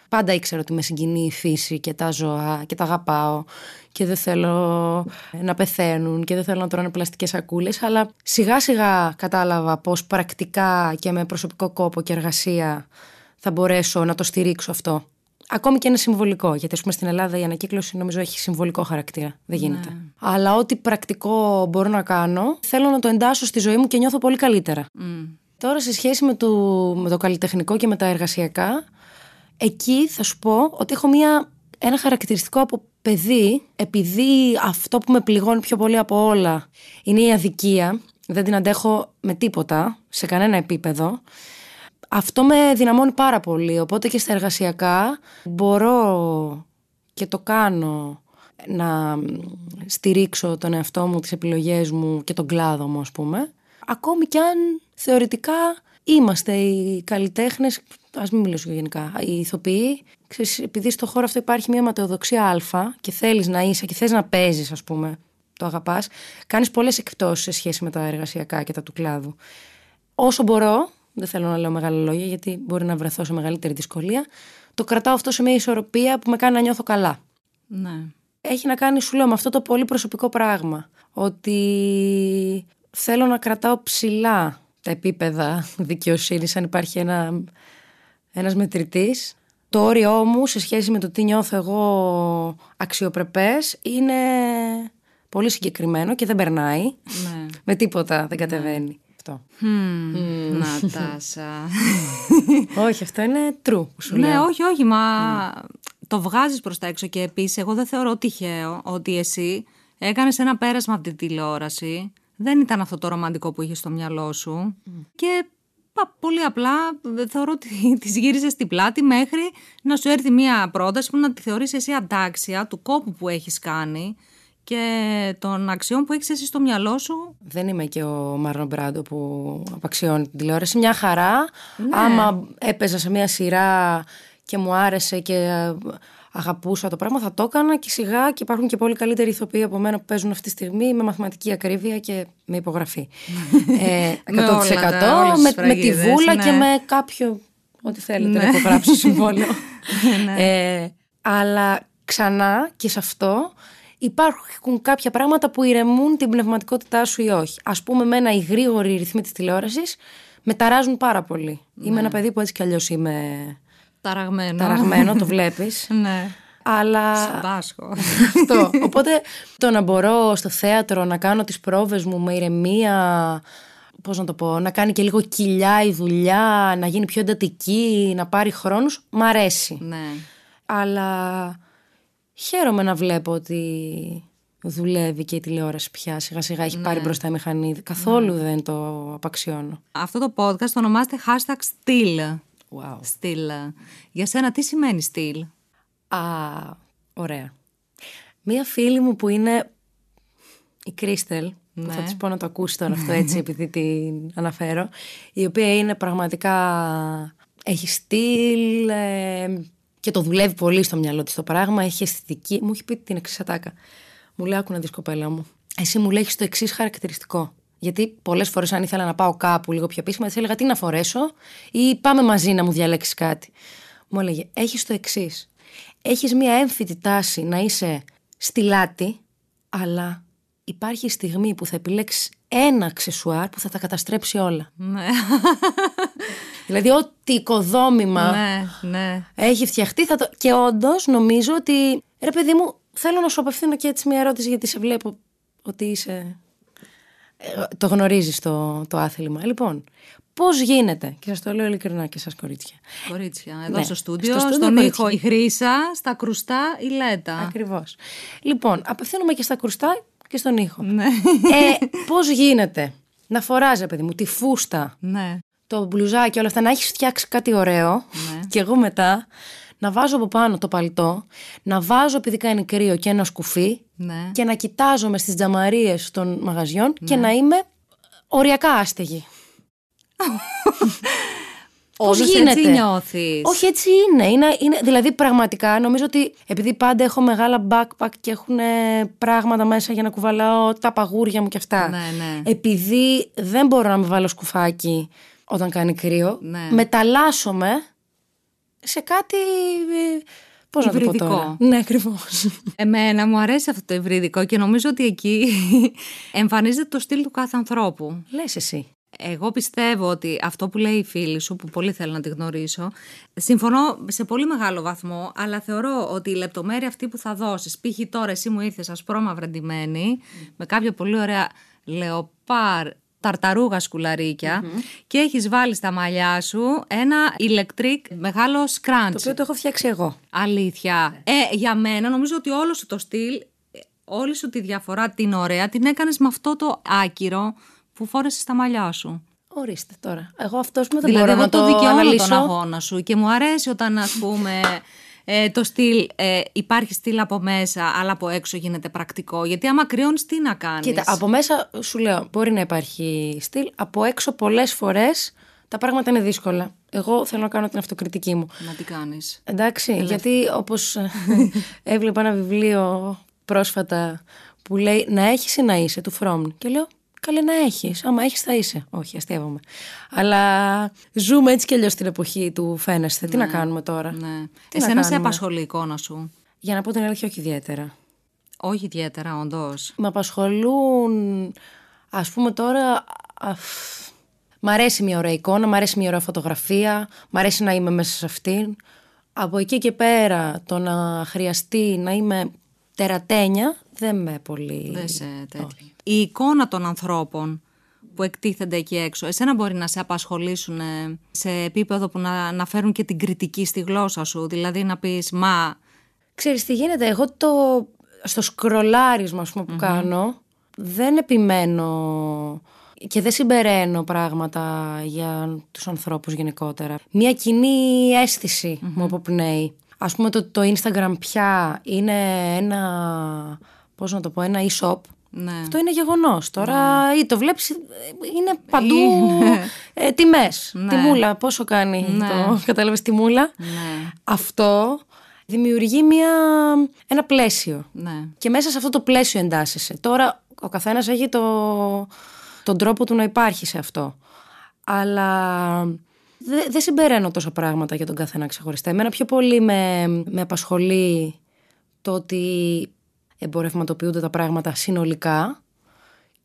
Πάντα ήξερα ότι με συγκινεί η φύση και τα ζώα και τα αγαπάω και δεν θέλω να πεθαίνουν και δεν θέλω να τρώνε πλαστικές σακούλες αλλά σιγά σιγά κατάλαβα πως πρακτικά και με προσωπικό κόπο και εργασία θα μπορέσω να το στηρίξω αυτό. Ακόμη και ένα συμβολικό. Γιατί, ας πούμε, στην Ελλάδα η ανακύκλωση νομίζω έχει συμβολικό χαρακτήρα. Δεν γίνεται. Αλλά ό,τι πρακτικό μπορώ να κάνω, θέλω να το εντάσσω στη ζωή μου και νιώθω πολύ καλύτερα. Τώρα, σε σχέση με το, με το καλλιτεχνικό και με τα εργασιακά, εκεί θα σου πω ότι έχω μια, ένα χαρακτηριστικό από παιδί, επειδή αυτό που με πληγώνει πιο πολύ από όλα είναι η αδικία, δεν την αντέχω με τίποτα, σε κανένα επίπεδο, αυτό με δυναμώνει πάρα πολύ. Οπότε και στα εργασιακά μπορώ και το κάνω να στηρίξω τον εαυτό μου, τις επιλογές μου και τον κλάδο μου ας πούμε. Ακόμη κι αν θεωρητικά είμαστε οι καλλιτέχνες, ας μην μιλήσω γενικά, οι ηθοποιοί, ξέρεις, επειδή στο χώρο αυτό υπάρχει μια ματαιοδοξία α και θέλεις να είσαι και θες να παίζεις ας πούμε, το αγαπάς, κάνεις πολλές εκπτώσεις σε σχέση με τα εργασιακά και τα του κλάδου. Όσο μπορώ, δεν θέλω να λέω μεγάλα λόγια γιατί μπορεί να βρεθώ σε μεγαλύτερη δυσκολία, το κρατάω αυτό σε μια ισορροπία που με κάνει να νιώθω καλά. Ναι. Έχει να κάνει, σου λέω, με αυτό το πολύ προσωπικό πράγμα. Ότι θέλω να κρατάω ψηλά τα επίπεδα δικαιοσύνης αν υπάρχει ένα, ένας μετρητής. Το όριό μου σε σχέση με το τι νιώθω εγώ αξιοπρεπές είναι πολύ συγκεκριμένο και δεν περνάει. Ναι. Με τίποτα δεν κατεβαίνει. Αυτό. Νατάσα. όχι, αυτό είναι true που σου ναι, λέω. όχι, όχι, μα το βγάζεις προς τα έξω και επίσης εγώ δεν θεωρώ τυχαίο ότι εσύ έκανες ένα πέρασμα από τη τηλεόραση. Δεν ήταν αυτό το ρομαντικό που είχες στο μυαλό σου. Και πα, πολύ απλά ε, θεωρώ ότι τη γύρισες στην πλάτη μέχρι να σου έρθει μια πρόταση που να τη θεωρείς εσύ αντάξια του κόπου που έχεις κάνει και των αξιών που έχεις εσύ στο μυαλό σου. Δεν είμαι και ο Μάρλον Μπράντο που απαξιώνει την τηλεόραση. Μια χαρά. Άμα έπαιζα σε μια σειρά και μου άρεσε και ε, αγαπούσα το πράγμα, θα το έκανα και σιγά και υπάρχουν και πολύ καλύτεροι ηθοποιοί από μένα που παίζουν αυτή τη στιγμή με μαθηματική ακρίβεια και με υπογραφή. ε, 100% Με όλα τα- όλες τις με, με τη φραγίδες, βούλα ναι. και με κάποιο. Ό,τι θέλετε να υπογράψω συμβόλαιο. Ναι. ε, αλλά ξανά και σε αυτό υπάρχουν κάποια πράγματα που ηρεμούν την πνευματικότητά σου ή όχι. Α πούμε, με ένα οι γρήγοροι ρυθμοί της τηλεόρασης με ταράζουν πάρα πολύ. Ναι. Είμαι ένα παιδί που έτσι κι αλλιώς είμαι Ταραγμένο. ταραγμένο, το βλέπεις. ναι. Αλλά Σαμπάσχο. αυτό. Οπότε το να μπορώ στο θέατρο να κάνω τις πρόβες μου με ηρεμία, πώς να το πω, να κάνει και λίγο κοιλιά η δουλειά, να γίνει πιο εντατική, να πάρει χρόνους, μ' αρέσει. ναι. Αλλά χαίρομαι να βλέπω ότι δουλεύει και η τηλεόραση πια σιγά σιγά έχει πάρει μπροστά η μηχανή. Καθόλου δεν το απαξιώνω. Αυτό το podcast το ονομάζεται hashtag still. Wow. Still. Για σένα τι σημαίνει still. Α, ωραία. Μία φίλη μου που είναι η Κρίστελ, που θα της πω να το ακούσει τώρα αυτό έτσι επειδή την αναφέρω, η οποία είναι πραγματικά, έχει στυλ ε, και το δουλεύει πολύ στο μυαλό της το πράγμα, έχει αισθητική, μου έχει πει την εξής ατάκα. Μου λέει, άκου να δεις κοπέλα μου, εσύ μου λέει έχεις το εξής χαρακτηριστικό. Γιατί πολλές φορές, αν ήθελα να πάω κάπου λίγο πιο επίσημα, τη έλεγα τι να φορέσω ή πάμε μαζί να μου διαλέξεις κάτι. Μου έλεγε: Έχεις το εξής. Έχεις μία έμφυτη τάση να είσαι στη λάτη, αλλά υπάρχει στιγμή που θα επιλέξεις ένα αξεσουάρ που θα τα καταστρέψει όλα. Ναι. Δηλαδή, ό,τι οικοδόμημα ναι, ναι. έχει φτιαχτεί. Θα το... Και όντως νομίζω ότι. Ρε, παιδί μου, θέλω να σου απευθύνω και έτσι μια ερώτηση, γιατί σε βλέπω ότι είσαι. Ε, Το γνωρίζεις το, το άθλημα. Λοιπόν, πώς γίνεται, και σας το λέω ειλικρινά και σας κορίτσια. Κορίτσια, εδώ Ναι, στο στούντιο, στο στούντιο στον κορίτσια. ήχο η Χρύσα, στα κρουστά η Λέτα. Ακριβώς. Λοιπόν, απευθύνομαι και στα κρουστά και στον ήχο. Ναι. Ε, πώς γίνεται να φοράζει, ρε παιδί μου, τη φούστα, ναι. το μπλουζάκι και όλα αυτά, να έχεις φτιάξει κάτι ωραίο. Ναι. Και εγώ μετά να βάζω από πάνω το παλτό, να βάζω επειδή κάνει κρύο και ένα σκουφί Ναι. και να κοιτάζομαι στις τζαμαρίες των μαγαζιών και να είμαι οριακά άστεγη. Πώς Όντως γίνεται; έτσι νιώθεις; Όχι, έτσι είναι. είναι, είναι δηλαδή, πραγματικά νομίζω ότι επειδή πάντα έχω μεγάλα backpack και έχουν πράγματα μέσα για να κουβαλάω τα παγούρια μου και αυτά. Ναι, ναι. Επειδή δεν μπορώ να με βάλω σκουφάκι όταν κάνει κρύο, Ναι. μεταλλάσσομαι σε κάτι. ε, Πώς να το πω Υβριδικό. τώρα. Ναι, ακριβώς. Εμένα μου αρέσει αυτό το υβριδικό και νομίζω ότι εκεί εμφανίζεται το στυλ του κάθε ανθρώπου. Λες εσύ. Εγώ πιστεύω ότι αυτό που λέει η φίλη σου, που πολύ θέλω να τη γνωρίσω, συμφωνώ σε πολύ μεγάλο βαθμό, αλλά θεωρώ ότι η λεπτομέρεια αυτή που θα δώσεις, π.χ. τώρα εσύ μου ήρθες ασπρόμαυρα ντυμένη, με κάποια πολύ ωραία λεοπάρ ταρταρούγα και έχεις βάλει στα μαλλιά σου ένα ηλεκτρικ μεγάλο σκράντς. Το οποίο το έχω φτιάξει εγώ. Αλήθεια. Ε, για μένα νομίζω ότι όλο σου το στυλ, όλη σου τη διαφορά την ωραία την έκανες με αυτό το άκυρο που φόρεσες στα μαλλιά σου. Ορίστε τώρα. Εγώ αυτός με δεν δηλαδή, μπορώ εγώ να το δικαιώνω αναλύσω. τον αγώνα σου και μου αρέσει όταν ας πούμε ε, το στυλ ε, υπάρχει στυλ από μέσα αλλά από έξω γίνεται πρακτικό γιατί άμα κρυώνεις τι να κάνεις; Κοίτα, από μέσα σου λέω, μπορεί να υπάρχει στυλ. Από έξω πολλές φορές τα πράγματα είναι δύσκολα. Εγώ θέλω να κάνω την αυτοκριτική μου. Να τι κάνεις. Εντάξει, γιατί όπως έβλεπα ένα βιβλίο πρόσφατα που λέει να έχεις ή να είσαι του Φρόμν και λέω καλέ να έχεις, άμα έχεις θα είσαι. Όχι, αστείευομαι. Αλλά ζούμε έτσι κι αλλιώς στην εποχή του φαίνεστε. Τι να κάνουμε τώρα; Ναι. Τι να Εσένα σε κάνουμε; απασχολεί η εικόνα σου; Για να πω την αλήθεια όχι ιδιαίτερα. Όχι ιδιαίτερα, όντως. Με απασχολούν, ας πούμε τώρα, αφ, μ' αρέσει μια ωραία εικόνα, μ' αρέσει μια ωραία φωτογραφία, μ' αρέσει να είμαι μέσα σε αυτήν. Από εκεί και πέρα το να χρειαστεί να είμαι τερατένια δεν με πολύ... Δεν σε τέτοιο. Η εικόνα των ανθρώπων που εκτίθενται εκεί έξω, εσένα μπορεί να σε απασχολήσουν ε, σε επίπεδο που να, να φέρουν και την κριτική στη γλώσσα σου. Δηλαδή να πεις, μα Ξέρεις τι γίνεται, εγώ το, στο σκρολάρισμα ας πούμε, που κάνω δεν επιμένω και δεν συμπεραίνω πράγματα για τους ανθρώπους γενικότερα. Μια κοινή αίσθηση μου αποπνέει. Ας πούμε το, το Instagram πια είναι ένα, πώς να το πω, ένα e-shop. ναι. Αυτό είναι γεγονός. Τώρα ή το βλέπεις, ε, είναι παντού Είναι. ε, τιμές. Ναι. Τιμούλα, πόσο κάνει Ναι. το, κατάλαβες τιμούλα. Ναι. Αυτό δημιουργεί μια, ένα πλαίσιο. Ναι. Και μέσα σε αυτό το πλαίσιο εντάσσεσαι. Τώρα ο καθένας έχει το, τον τρόπο του να υπάρχει σε αυτό. Αλλά δεν δεν συμπεραίνω τόσα πράγματα για τον καθένα ξεχωριστά. Εμένα πιο πολύ με, με απασχολεί το ότι εμπορευματοποιούνται τα πράγματα συνολικά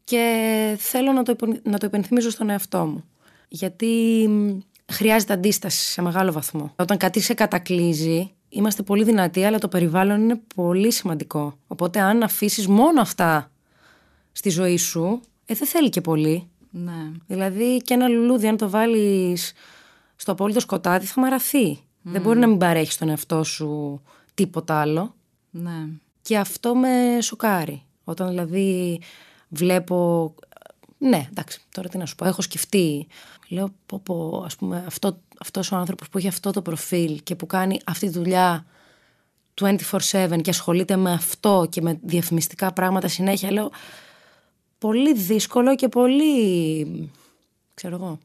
και θέλω να το, υπο- να το υπενθυμίζω στον εαυτό μου. Γιατί μ, χρειάζεται αντίσταση σε μεγάλο βαθμό. Όταν κάτι σε κατακλείζει, είμαστε πολύ δυνατοί, αλλά το περιβάλλον είναι πολύ σημαντικό. Οπότε αν αφήσεις μόνο αυτά στη ζωή σου, ε, δεν θέλει και πολύ. Ναι. Δηλαδή και ένα λουλούδι αν το βάλεις στο απόλυτο σκοτάδι θα μαραθεί. Δεν μπορεί να μην παρέχει στον εαυτό σου τίποτα άλλο. Ναι. Και αυτό με σοκάρει. Όταν δηλαδή βλέπω... Ναι, εντάξει, τώρα τι να σου πω. Έχω σκεφτεί. Λέω, πω, πω, ας πούμε, αυτό, αυτός ο άνθρωπος που έχει αυτό το προφίλ και που κάνει αυτή τη δουλειά 24-7 και ασχολείται με αυτό και με διαφημιστικά πράγματα συνέχεια, λέω, πολύ δύσκολο και πολύ, ξέρω εγώ.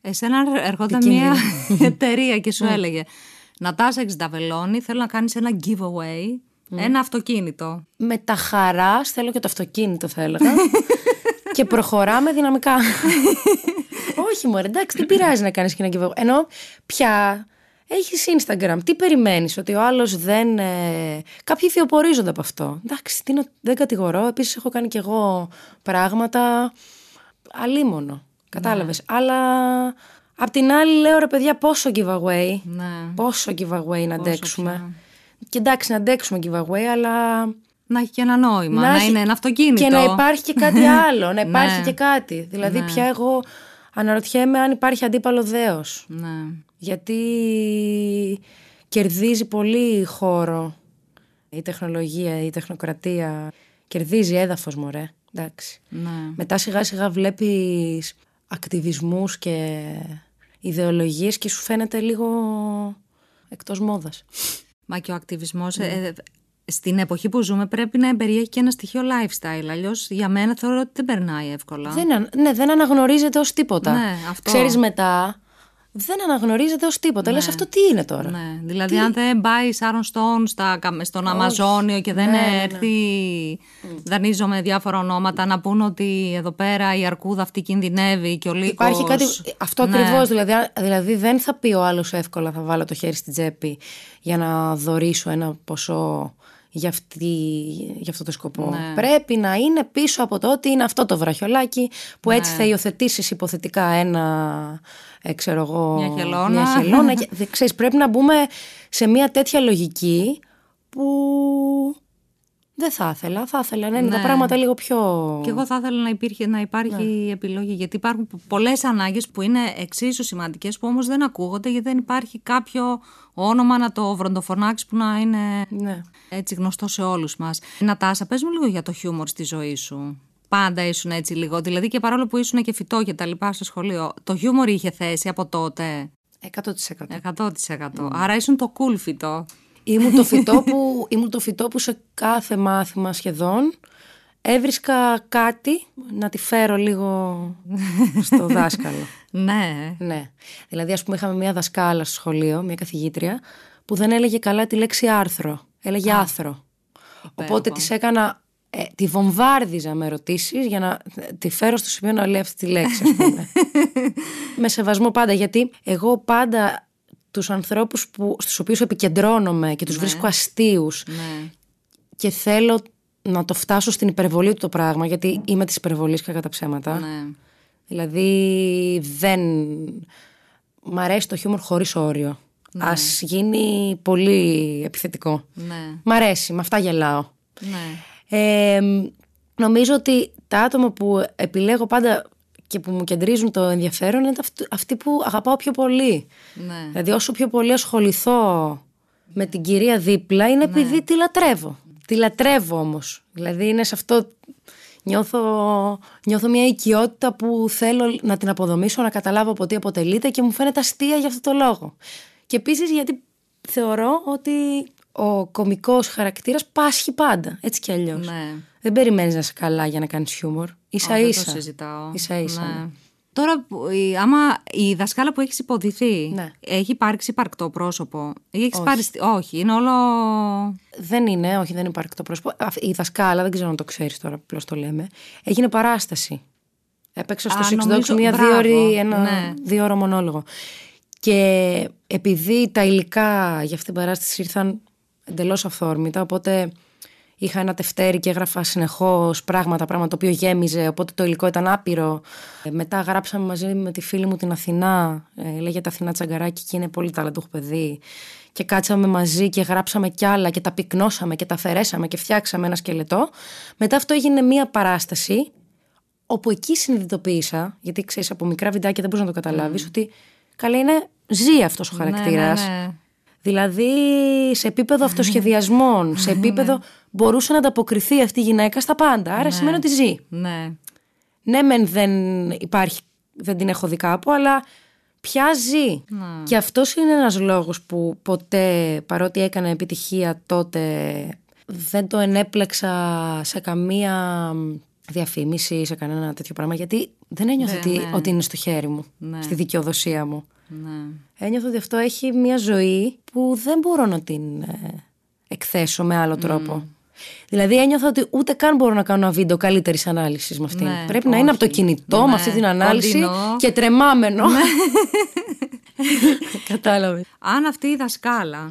Εσένα ερχόταν Επικίνδυνο. μια εταιρεία και σου έλεγε Νατάσα Εξνταβελώνη, θέλω να κάνεις ένα giveaway, ένα αυτοκίνητο. Με τα χαράς θέλω και το αυτοκίνητο θα έλεγα και προχωράμε δυναμικά. Όχι μωρέ, εντάξει, τι πειράζει να κάνεις και ένα giveaway. Ενώ πια έχεις Instagram, τι περιμένεις, ότι ο άλλος δεν... Ε... Κάποιοι θεοπορίζονται από αυτό. Εντάξει, τι να- δεν κατηγορώ, επίσης έχω κάνει κι εγώ πράγματα αλίμονο, κατάλαβες. Αλλά απ' την άλλη λέω ρε παιδιά πόσο giveaway, Ναι. πόσο giveaway να αντέξουμε. πια. Και εντάξει να αντέξουμε giveaway, αλλά Να έχει και ένα νόημα, να, έχει- είναι ένα αυτοκίνητο. Και να υπάρχει και κάτι άλλο, να υπάρχει Ναι. και κάτι. Δηλαδή πια εγώ αναρωτιέμαι αν υπάρχει αντίπαλο δέος. Ναι. Γιατί κερδίζει πολύ χώρο η τεχνολογία, η τεχνοκρατία. Κερδίζει έδαφος μωρέ. Εντάξει. Ναι. Μετά σιγά σιγά βλέπεις ακτιβισμούς και ιδεολογίες και σου φαίνεται λίγο εκτός μόδας. Μα και ο ακτιβισμός Ναι. ε, στην εποχή που ζούμε πρέπει να περιέχει και ένα στοιχείο lifestyle. Αλλιώς για μένα θεωρώ ότι δεν περνάει εύκολα. Δεν, αν- ναι, δεν αναγνωρίζεται ως τίποτα. Ναι, αυτό. Ξέρεις μετά, δεν αναγνωρίζεται ως τίποτα. Λες αυτό τι είναι τώρα; Ναι, δηλαδή αν δεν πάει η Σάρων Στόν στα, καμ- στον Αμαζόνιο και δεν Ναι, ναι, ναι. έρθει, δανείζομαι διάφορα ονόματα να πούν ότι εδώ πέρα η αρκούδα αυτή κινδυνεύει και ο λύκος... Υπάρχει κάτι. Αυτό Ναι. ακριβώς, Δηλαδή, α- δηλαδή δεν θα πει ο άλλος εύκολα θα βάλω το χέρι στην τσέπη για να δωρήσω ένα ποσό για, αυτή, για αυτό το σκοπό. Ναι. Πρέπει να είναι πίσω από το ότι είναι αυτό το βραχιολάκι που έτσι Ναι. θα υιοθετήσεις υποθετικά ένα, ε, ξέρω εγώ, Μια χελώνα. μια χελώνα και, δεν ξέρεις, πρέπει να μπούμε σε μια τέτοια λογική που δεν θα ήθελα. Θα ήθελα να είναι τα Ναι. πράγματα λίγο πιο... Και εγώ θα ήθελα να, υπήρχε, να υπάρχει Ναι. επιλογή. Γιατί υπάρχουν πολλές ανάγκες που είναι εξίσου σημαντικές που όμως δεν ακούγονται γιατί δεν υπάρχει κάποιο όνομα να το βροντοφωνάξεις που να είναι Ναι. έτσι γνωστό σε όλους μας. Νατάσα, πες μου λίγο για το χιούμορ στη ζωή σου. Πάντα ήσουν έτσι λίγο. Δηλαδή και παρόλο που ήσουν και φυτό και τα λοιπά στο σχολείο, το χιούμορ είχε θέση από τότε; 100%. 100%. Άρα ήσουν το cool φυτό. Ήμουν το, φυτό που, ήμουν το φυτό που σε κάθε μάθημα σχεδόν έβρισκα κάτι να τη φέρω λίγο στο δάσκαλο. Ναι. ναι. Δηλαδή, ας πούμε, είχαμε μια δασκάλα στο σχολείο, μια καθηγήτρια, που δεν έλεγε καλά τη λέξη άρθρο. Έλεγε άθρο. Οπότε της έκανα. Ε, τη βομβάρδιζα με ερωτήσεις για να τη φέρω στο σημείο να λέει αυτή τη λέξη, ας πούμε. με σεβασμό πάντα, γιατί εγώ πάντα τους ανθρώπους που, στους οποίους επικεντρώνομαι και τους βρίσκω αστείους ναι. και θέλω να το φτάσω στην υπερβολή του το πράγμα, γιατί είμαι της υπερβολής κατά τα ψέματα. ναι. Δηλαδή δεν... Μ' αρέσει το χιούμορ χωρίς όριο. Ας γίνει πολύ επιθετικό. Ναι. Μ' αρέσει, με αυτά γελάω. Ναι. Ε, νομίζω ότι τα άτομα που επιλέγω πάντα και που μου κεντρίζουν το ενδιαφέρον είναι αυτοί- αυτοί που αγαπάω πιο πολύ. Ναι. Δηλαδή όσο πιο πολύ ασχοληθώ με την κυρία δίπλα είναι επειδή τη λατρεύω. Τη λατρεύω όμως. Δηλαδή είναι σε αυτό... Νιώθω, νιώθω μια οικειότητα που θέλω να την αποδομήσω, να καταλάβω από τι αποτελείται και μου φαίνεται αστεία για αυτό το λόγο. Και επίσης γιατί θεωρώ ότι ο κομικός χαρακτήρας πάσχει πάντα, έτσι κι αλλιώς. Ναι. Δεν περιμένεις να είσαι καλά για να κάνεις χιούμορ. Ίσα Όχι, ίσα. Δεν το συζητάω. Ίσα ίσα. Ναι. ναι. Τώρα, που η- άμα η δασκάλα που έχεις υποδηθεί Ναι. έχει υπάρξει υπαρκτό πρόσωπο; Ή έχεις πάρει στη- όχι, είναι όλο. Δεν είναι, όχι, δεν υπάρχει το πρόσωπο. Α, Η δασκάλα, δεν ξέρω αν το ξέρεις τώρα, απλώ το λέμε. Έγινε παράσταση. Έπαιξα στο Α, Six νομίζω- Dogs μία μπράβο, δύο ώρη, ένα ναι. δύο ώρα μονόλογο. Και επειδή τα υλικά για αυτή την παράσταση ήρθαν εντελώς αυθόρμητα, οπότε είχα ένα τευτέρι και έγραφα συνεχώς πράγματα, πράγματα το οποίο γέμιζε, οπότε το υλικό ήταν άπειρο. Ε, Μετά γράψαμε μαζί με τη φίλη μου την Αθηνά, ε, λέγεται Αθηνά Τσαγκαράκη και είναι πολύ ταλαντούχο παιδί. Και κάτσαμε μαζί και γράψαμε κι άλλα και τα πυκνώσαμε και τα αφαιρέσαμε και φτιάξαμε ένα σκελετό. Μετά αυτό έγινε μία παράσταση όπου εκεί συνειδητοποίησα, γιατί ξέρεις από μικρά βιντεάκια δεν μπορείς να το καταλάβεις, ότι καλά είναι ζει αυτός ο χαρακτήρας. Ναι, ναι, ναι. Δηλαδή σε επίπεδο αυτοσχεδιασμών, σε επίπεδο μπορούσε να ανταποκριθεί αυτή η γυναίκα στα πάντα. Άρα σημαίνει ότι ζει. Ναι. Ναι, μεν δεν υπάρχει, δεν την έχω δει κάπου, αλλά πια ζει. Και αυτός είναι ένας λόγος που ποτέ, παρότι έκανε επιτυχία τότε, δεν το ενέπλεξα σε καμία διαφήμιση, σε κανένα τέτοιο πράγμα, γιατί δεν ένιωθα ότι, ότι είναι στο χέρι μου, Ναι. στη δικαιοδοσία μου. ναι. Ένιωθα ότι αυτό έχει μια ζωή που δεν μπορώ να την ε, εκθέσω με άλλο τρόπο. Δηλαδή ένιωθα ότι ούτε καν μπορώ να κάνω ένα βίντεο καλύτερης ανάλυσης με αυτήν. Ναι, Πρέπει να είναι από το όχι. κινητό Ναι, με αυτή την ανάλυση κοντινό. και τρεμάμενο. Κατάλαβες. Αν αυτή η δασκάλα.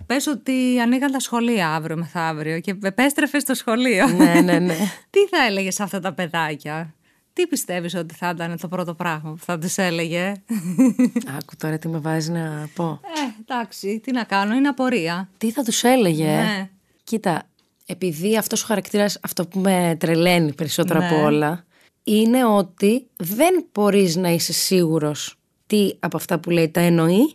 Ναι. Πες ότι ανοίγαν τα σχολεία αύριο μεθαύριο και επέστρεφες στο σχολείο. ναι, ναι, ναι. Τι θα έλεγες σε αυτά τα παιδάκια, Τι πιστεύεις ότι θα ήταν το πρώτο πράγμα που θα τους έλεγε; Άκου τώρα τι με βάζει να πω. Ε, εντάξει, τι να κάνω, είναι απορία. Τι θα τους έλεγε; ε; Ναι. Κοίτα, επειδή αυτός ο χαρακτήρας, αυτό που με τρελαίνει περισσότερο Ναι. από όλα, είναι ότι δεν μπορείς να είσαι σίγουρος τι από αυτά που λέει τα εννοεί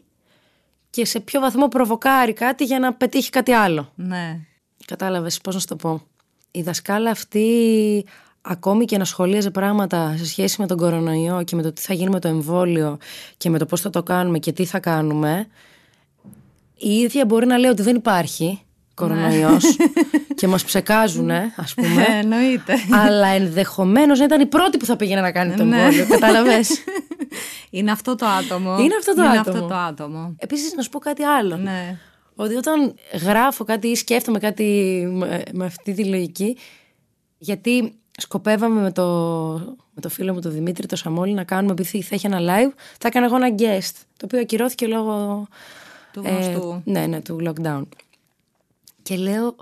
και σε ποιο βαθμό προβοκάρει κάτι για να πετύχει κάτι άλλο. Ναι. Κατάλαβες πώς να σου το πω. Η δασκάλα αυτή ακόμη και να σχολίαζε πράγματα σε σχέση με τον κορονοϊό και με το τι θα γίνει με το εμβόλιο και με το πώς θα το κάνουμε και τι θα κάνουμε η ίδια μπορεί να λέει ότι δεν υπάρχει κορονοϊός και μας ψεκάζουνε ας πούμε Ε, εννοείται. αλλά ενδεχομένως να ήταν η πρώτη που θα πήγαινε να κάνει το Ναι. εμβόλιο κατάλαβες; Είναι αυτό το άτομο. Είναι αυτό το είναι άτομο. αυτό το άτομο. Επίσης να σου πω κάτι άλλο Ναι. Ότι όταν γράφω κάτι ή σκέφτομαι κάτι με, με αυτή τη λογική, γιατί σκοπεύαμε με το, με το φίλο μου τον Δημήτρη, το Σαμόλη, να κάνουμε, επειδή θα έχει ένα live, θα έκανα εγώ ένα guest, το οποίο ακυρώθηκε λόγω Του γνωστού. ναι, ναι, του lockdown. Και λέω,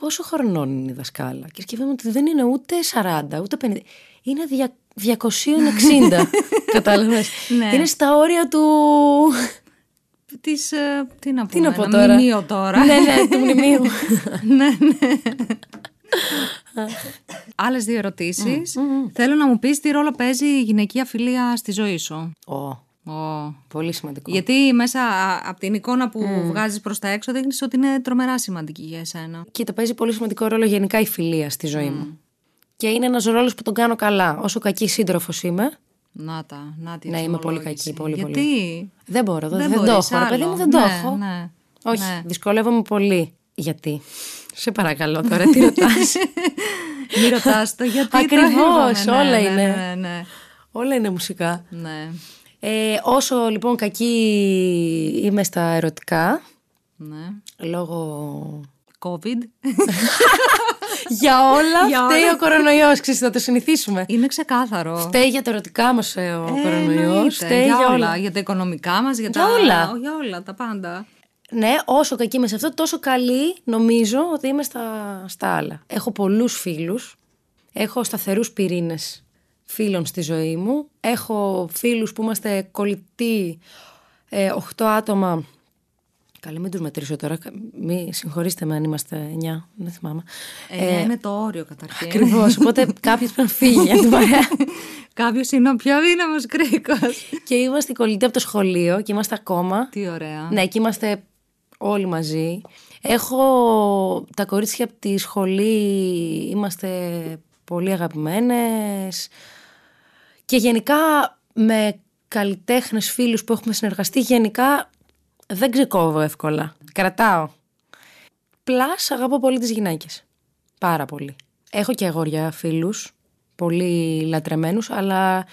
πόσο χρονών είναι η δασκάλα; Και σκέφτομαι ότι δεν είναι ούτε 40, ούτε 50. Είναι δια- 260. Κατάλαβες. Ναι. Είναι στα όρια του. Της, ε, τι να Τι πούμε, να πω ένα τώρα; μνημείο τώρα. ναι, ναι, του μνημείου. ναι, ναι. Άλλες δύο ερωτήσεις. Θέλω να μου πεις τι ρόλο παίζει η γυναικεία φιλία στη ζωή σου. Ω, Ω. πολύ σημαντικό. Γιατί μέσα από την εικόνα που βγάζεις προς τα έξω δείχνεις ότι είναι τρομερά σημαντική για εσένα. Κοίτα, παίζει πολύ σημαντικό ρόλο γενικά η φιλία στη ζωή μου. Και είναι ένας ρόλος που τον κάνω καλά. Όσο κακή σύντροφος είμαι, Να τα, να τη Ναι, είμαι πολύ εξομολόγηση. κακή, πολύ, Γιατί; Πολύ. δεν μπορώ. Δεν, δεν, δεν, το μπορείς έχω. Ρε παιδί άλλο. μου, δεν το Ναι, έχω. Ναι. Όχι, Ναι. δυσκολεύομαι πολύ. Γιατί; Σε παρακαλώ τώρα, τι ρωτάς; Μην ρωτάς το γιατί το Ακριβώς, είπαμε. Ναι, όλα ναι, είναι. Ναι, ναι, Όλα είναι μουσικά. ναι. Ε, όσο λοιπόν κακή είμαι στα ερωτικά, ναι. λόγω... COVID. για όλα Για φταίει όλα. ο κορονοϊός, ξέρεις, θα το συνηθίσουμε. Είναι ξεκάθαρο. Φταίει για τα ερωτικά μας ε, ο Ε, κορονοϊός, εννοείται. φταίει για, για όλα. όλα. Για τα οικονομικά μας, για, Για τα... όλα. Για όλα, τα πάντα. Ναι, όσο κακή είμαι σε αυτό, τόσο καλή νομίζω ότι είμαι στα, στα άλλα. Έχω πολλούς φίλους, έχω σταθερούς πυρήνες φίλων στη ζωή μου, έχω φίλους που είμαστε κολλητοί, ε, 8 άτομα. Καλή μην τους μετρήσω τώρα, μη συγχωρήστε με αν είμαστε 9, δεν θυμάμαι. Ε, είναι το όριο καταρχήν. Ακριβώς, οπότε κάποιος πρέπει να φύγει για την παρέα. Κάποιος είναι ο πιο δύναμο κρίκο. και είμαστε κολλητοί από το σχολείο και είμαστε ακόμα. Τι ωραία. Ναι, εκεί είμαστε όλοι μαζί. Έχω τα κορίτσια από τη σχολή, είμαστε πολύ αγαπημένες. Και γενικά με καλλιτέχνες φίλους που έχουμε συνεργαστεί, γενικά δεν ξεκόβω εύκολα. Κρατάω. Πλάς αγαπώ πολύ τις γυναίκες. Πάρα πολύ. Έχω και αγόρια φίλους, πολύ λατρεμένους, αλλά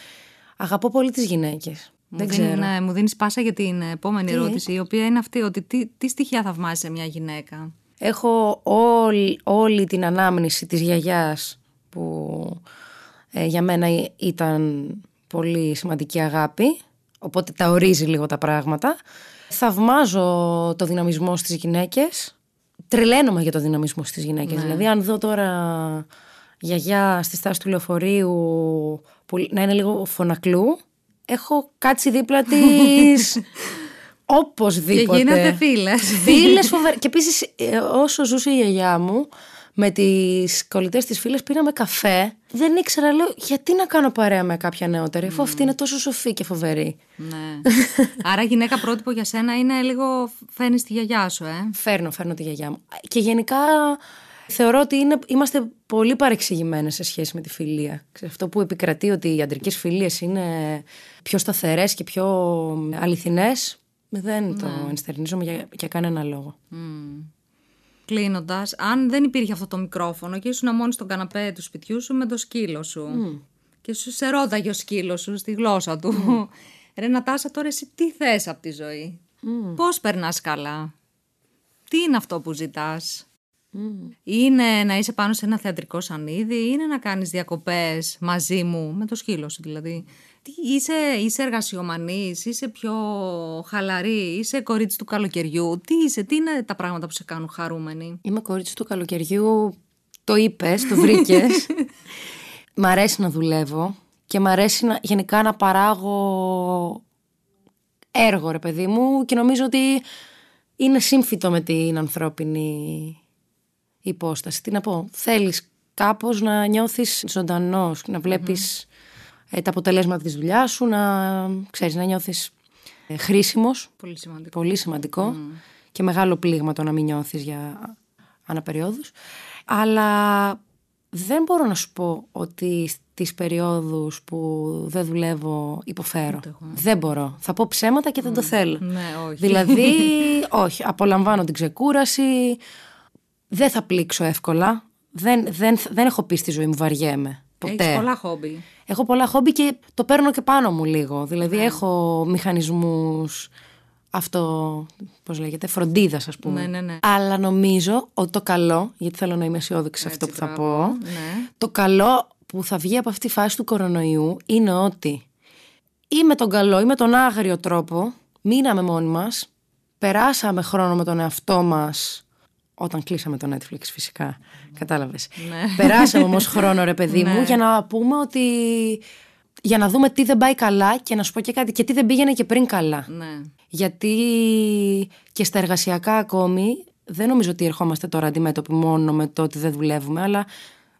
αγαπώ πολύ τις γυναίκες. Δεν Μου δίνει- ξέρω. ναι, μου δίνεις πάσα για την επόμενη ερώτηση, η οποία είναι αυτή, ότι τι, τι στοιχεία θαυμάζει σε μια γυναίκα; Έχω όλη, όλη την ανάμνηση της γιαγιάς που ε, για μένα ή- ήταν πολύ σημαντική αγάπη, οπότε τα ορίζει λίγο τα πράγματα. Θαυμάζω το δυναμισμό στις γυναίκες, τρελαίνομαι για το δυναμισμό στις γυναίκες. Δηλαδή αν δω τώρα γιαγιά στη στάση του λεωφορείου που να είναι λίγο φωνακλού, έχω κάτσει δίπλα της οπωσδήποτε. Και γίνετε φίλες. Φίλες φοβερέ. Και επίσης, όσο ζούσε η γιαγιά μου, με τις κολλητές της φίλες πήραμε καφέ. Δεν ήξερα, λέω, γιατί να κάνω παρέα με κάποια νεότερη, αφού αυτή είναι τόσο σοφή και φοβερή. ναι. Άρα γυναίκα πρότυπο για σένα είναι λίγο φαίνει τη γιαγιά σου, ε; Φέρνω, φέρνω τη γιαγιά μου. Και γενικά θεωρώ ότι είναι, είμαστε πολύ παρεξηγημένες σε σχέση με τη φιλία. Ξέρεις, Αυτό που επικρατεί ότι οι αντρικές φιλίες είναι πιο σταθερές και πιο αληθινές, δεν το ενστερνίζομαι για, για κανένα λόγο. Κλείνοντας, αν δεν υπήρχε αυτό το μικρόφωνο και ήσουν μόνη στον καναπέ του σπιτιού σου με το σκύλο σου. Και σου σε ρώταγε ο σκύλος σου στη γλώσσα του. Ρε Νατάσα, τώρα εσύ τι θες από τη ζωή; Πώς περνάς καλά; Τι είναι αυτό που ζητάς; Είναι να είσαι πάνω σε ένα θεατρικό σανίδι, είναι να κάνεις διακοπές μαζί μου, με το σκύλο σου δηλαδή; Τι, είσαι, είσαι εργασιομανής, είσαι πιο χαλαρή, είσαι κορίτσι του καλοκαιριού. Τι είσαι, τι είναι τα πράγματα που σε κάνουν χαρούμενη; Είμαι κορίτσι του καλοκαιριού. Το είπες, το βρήκες. μ' αρέσει να δουλεύω και μ' αρέσει να, γενικά να παράγω έργο, ρε παιδί μου, και νομίζω ότι είναι σύμφυτο με την ανθρώπινη υπόσταση. Τι να πω, θέλεις κάπως να νιώθεις ζωντανός, να βλέπεις ε, τα αποτελέσματα της δουλειάς σου, να, ξέρεις, να νιώθεις ε, χρήσιμος. Πολύ σημαντικό. Πολύ σημαντικό και μεγάλο πλήγμα το να μην νιώθεις για αναπεριόδους. Αλλά δεν μπορώ να σου πω ότι στις περιόδους που δεν δουλεύω υποφέρω. Δεν μπορώ. Θα πω ψέματα και δεν το θέλω. Ναι, όχι. Δηλαδή, όχι. Απολαμβάνω την ξεκούραση. Δεν θα πλήξω εύκολα. Δεν, δεν, δεν έχω πει στη ζωή μου βαριέμαι. Ποτέ. Έχεις πολλά χόμπι. Έχω πολλά χόμπι και το παίρνω και πάνω μου λίγο. Δηλαδή έχω μηχανισμούς αυτό, πώς λέγεται, φροντίδας ας πούμε. Ναι, ναι, ναι. Αλλά νομίζω ότι το καλό, γιατί θέλω να είμαι αισιόδοξη σε αυτό που θα πω, Ναι. το καλό που θα βγει από αυτή τη φάση του κορονοϊού είναι ότι ή με τον καλό ή με τον άγριο τρόπο μείναμε μόνοι μας, περάσαμε χρόνο με τον εαυτό μας Όταν κλείσαμε το Netflix φυσικά. Κατάλαβες. Ναι. Περάσαμε όμως χρόνο ρε παιδί μου Ναι. για να πούμε ότι... Για να δούμε τι δεν πάει καλά και να σου πω και κάτι και τι δεν πήγαινε και πριν καλά. Ναι. Γιατί και στα εργασιακά ακόμη δεν νομίζω ότι ερχόμαστε τώρα αντιμέτωποι μόνο με το ότι δεν δουλεύουμε, αλλά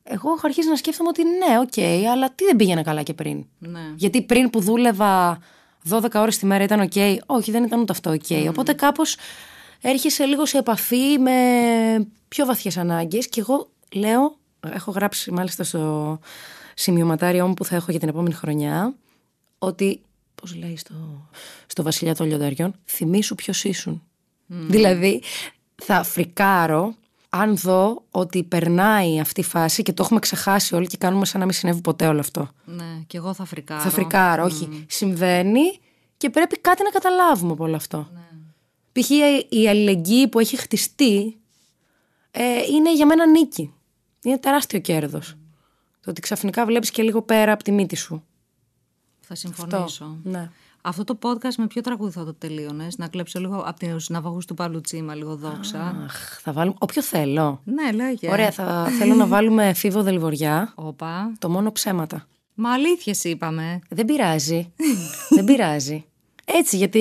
εγώ έχω αρχίσει να σκέφτομαι ότι ναι, οκ, αλλά τι δεν πήγαινε καλά και πριν. Ναι. Γιατί πριν που δούλευα 12 ώρες τη μέρα ήταν οκ, όχι δεν ήταν ούτε αυτό οκ. Οπότε κάπως έρχεσαι λίγο σε επαφή με πιο βαθιές ανάγκες και εγώ λέω, έχω γράψει μάλιστα στο σημειωματάριό μου που θα έχω για την επόμενη χρονιά, ότι, πώς λέει στο, στο Βασιλιά των Λιονταριών, θυμήσου ποιος ήσουν. Δηλαδή, θα φρικάρω αν δω ότι περνάει αυτή η φάση και το έχουμε ξεχάσει όλοι και κάνουμε σαν να μην συνέβη ποτέ όλο αυτό. Ναι, και εγώ θα φρικάρω. Θα φρικάρω, όχι. Συμβαίνει και πρέπει κάτι να καταλάβουμε από όλο αυτό. Π.χ. η αλληλεγγύη που έχει χτιστεί ε, είναι για μένα νίκη. Είναι τεράστιο κέρδος. Το ότι ξαφνικά βλέπεις και λίγο πέρα από τη μύτη σου. Θα συμφωνήσω. Ναι. Αυτό το podcast με ποιο τραγούδι θα το τελείωνες, να κλέψω λίγο από του ναυαγούς του Παλουτσίμα, λίγο δόξα. Αχ, θα βάλουμε. Όποιο θέλω. ναι, λέγε. Ωραία, θα θέλω να βάλουμε φίβο δελβοριά. Όπα. Το μόνο ψέματα. Μα αλήθειες είπαμε. Δεν πειράζει. Δεν πειράζει. Έτσι, γιατί,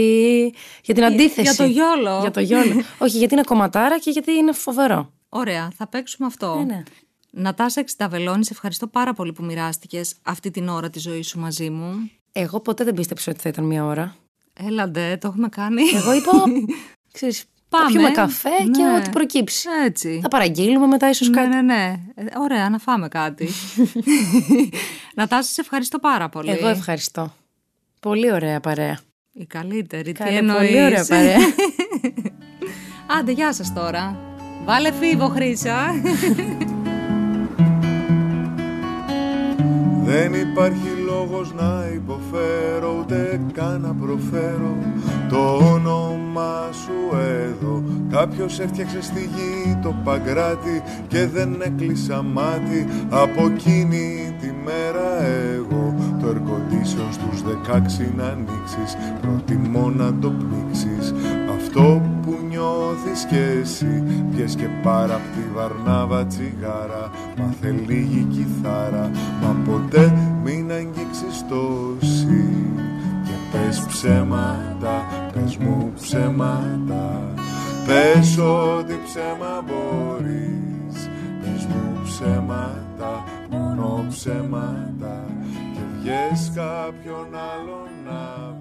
για την αντίθεση. για το γιόλο. Για το γιόλο. Όχι, γιατί είναι κομματάρα και γιατί είναι φοβερό. Ωραία, θα παίξουμε αυτό. Ναι, ναι. Νατάσα Εξιταβελώνη, σε ευχαριστώ πάρα πολύ που μοιράστηκες αυτή την ώρα της ζωής σου μαζί μου. Εγώ ποτέ δεν πίστεψα ότι θα ήταν μία ώρα. Έλαντε, το έχουμε κάνει. Εγώ είπα, ξέρεις, Πάμε. θα πιούμε καφέ και Ναι. ό,τι προκύψει. Έτσι. Θα παραγγείλουμε μετά ίσως Ναι, κάτι. ναι, ναι. Ε, Ωραία, να φάμε κάτι. Νατάσα, σε ευχαριστώ πάρα πολύ. Εγώ ευχαριστώ. Πολύ ωραία παρέα. Η καλύτερη, τι Καλή, εννοείς; πολύ ωραία παρέα. Άντε, γεια σας τώρα. Βάλε φίβο, Χρύσα. Δεν υπάρχει λόγος να υποφέρω ούτε καν να προφέρω το όνομα σου εδώ. Κάποιος έφτιαξε στη γη το παγκράτη και δεν έκλεισα μάτι από εκείνη τη μέρα εγώ. Το air condition στους 16 να ανοίξεις προτιμώ να το πνίξεις αυτό που νιώθεις κι εσύ Πιες και πάρα απ' τη βαρνάβα τσιγάρα. Μάθε λίγη κιθάρα Μα ποτέ μην αγγίξεις το σι. Και πες ψέματα, πες μου ψέματα Πες ό,τι ψέμα μπορείς. Πες μου ψέματα, μόνο ψέματα Και βγες κάποιον άλλον να βρεις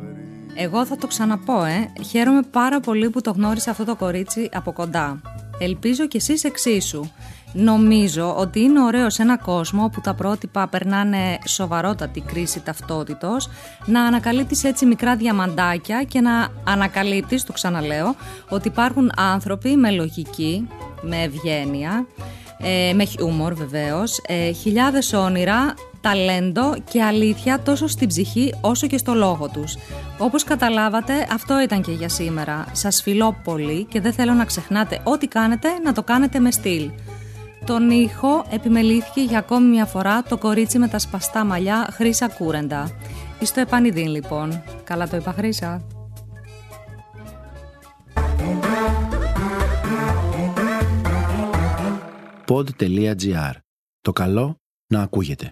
Εγώ θα το ξαναπώ, ε. Χαίρομαι πάρα πολύ που το γνώρισα αυτό το κορίτσι από κοντά. Ελπίζω κι εσείς εξίσου. Νομίζω ότι είναι ωραίο σε ένα κόσμο όπου τα πρότυπα περνάνε σοβαρότατη κρίση ταυτότητος να ανακαλύπτεις έτσι μικρά διαμαντάκια και να ανακαλύπτεις, το ξαναλέω, ότι υπάρχουν άνθρωποι με λογική, με ευγένεια, ε, με χιούμορ βεβαίως, ε, χιλιάδες όνειρα, ταλέντο και αλήθεια τόσο στην ψυχή όσο και στο λόγο τους. Όπως καταλάβατε αυτό ήταν και για σήμερα. Σας φιλώ πολύ και δεν θέλω να ξεχνάτε ό,τι κάνετε να το κάνετε με στυλ. Τον ήχο επιμελήθηκε για ακόμη μια φορά το κορίτσι με τα σπαστά μαλλιά Χρύσα Κούρεντα. Στο επανειδήν λοιπόν. Καλά το είπα Χρύσα. pod.gr. Το καλό να ακούγεται.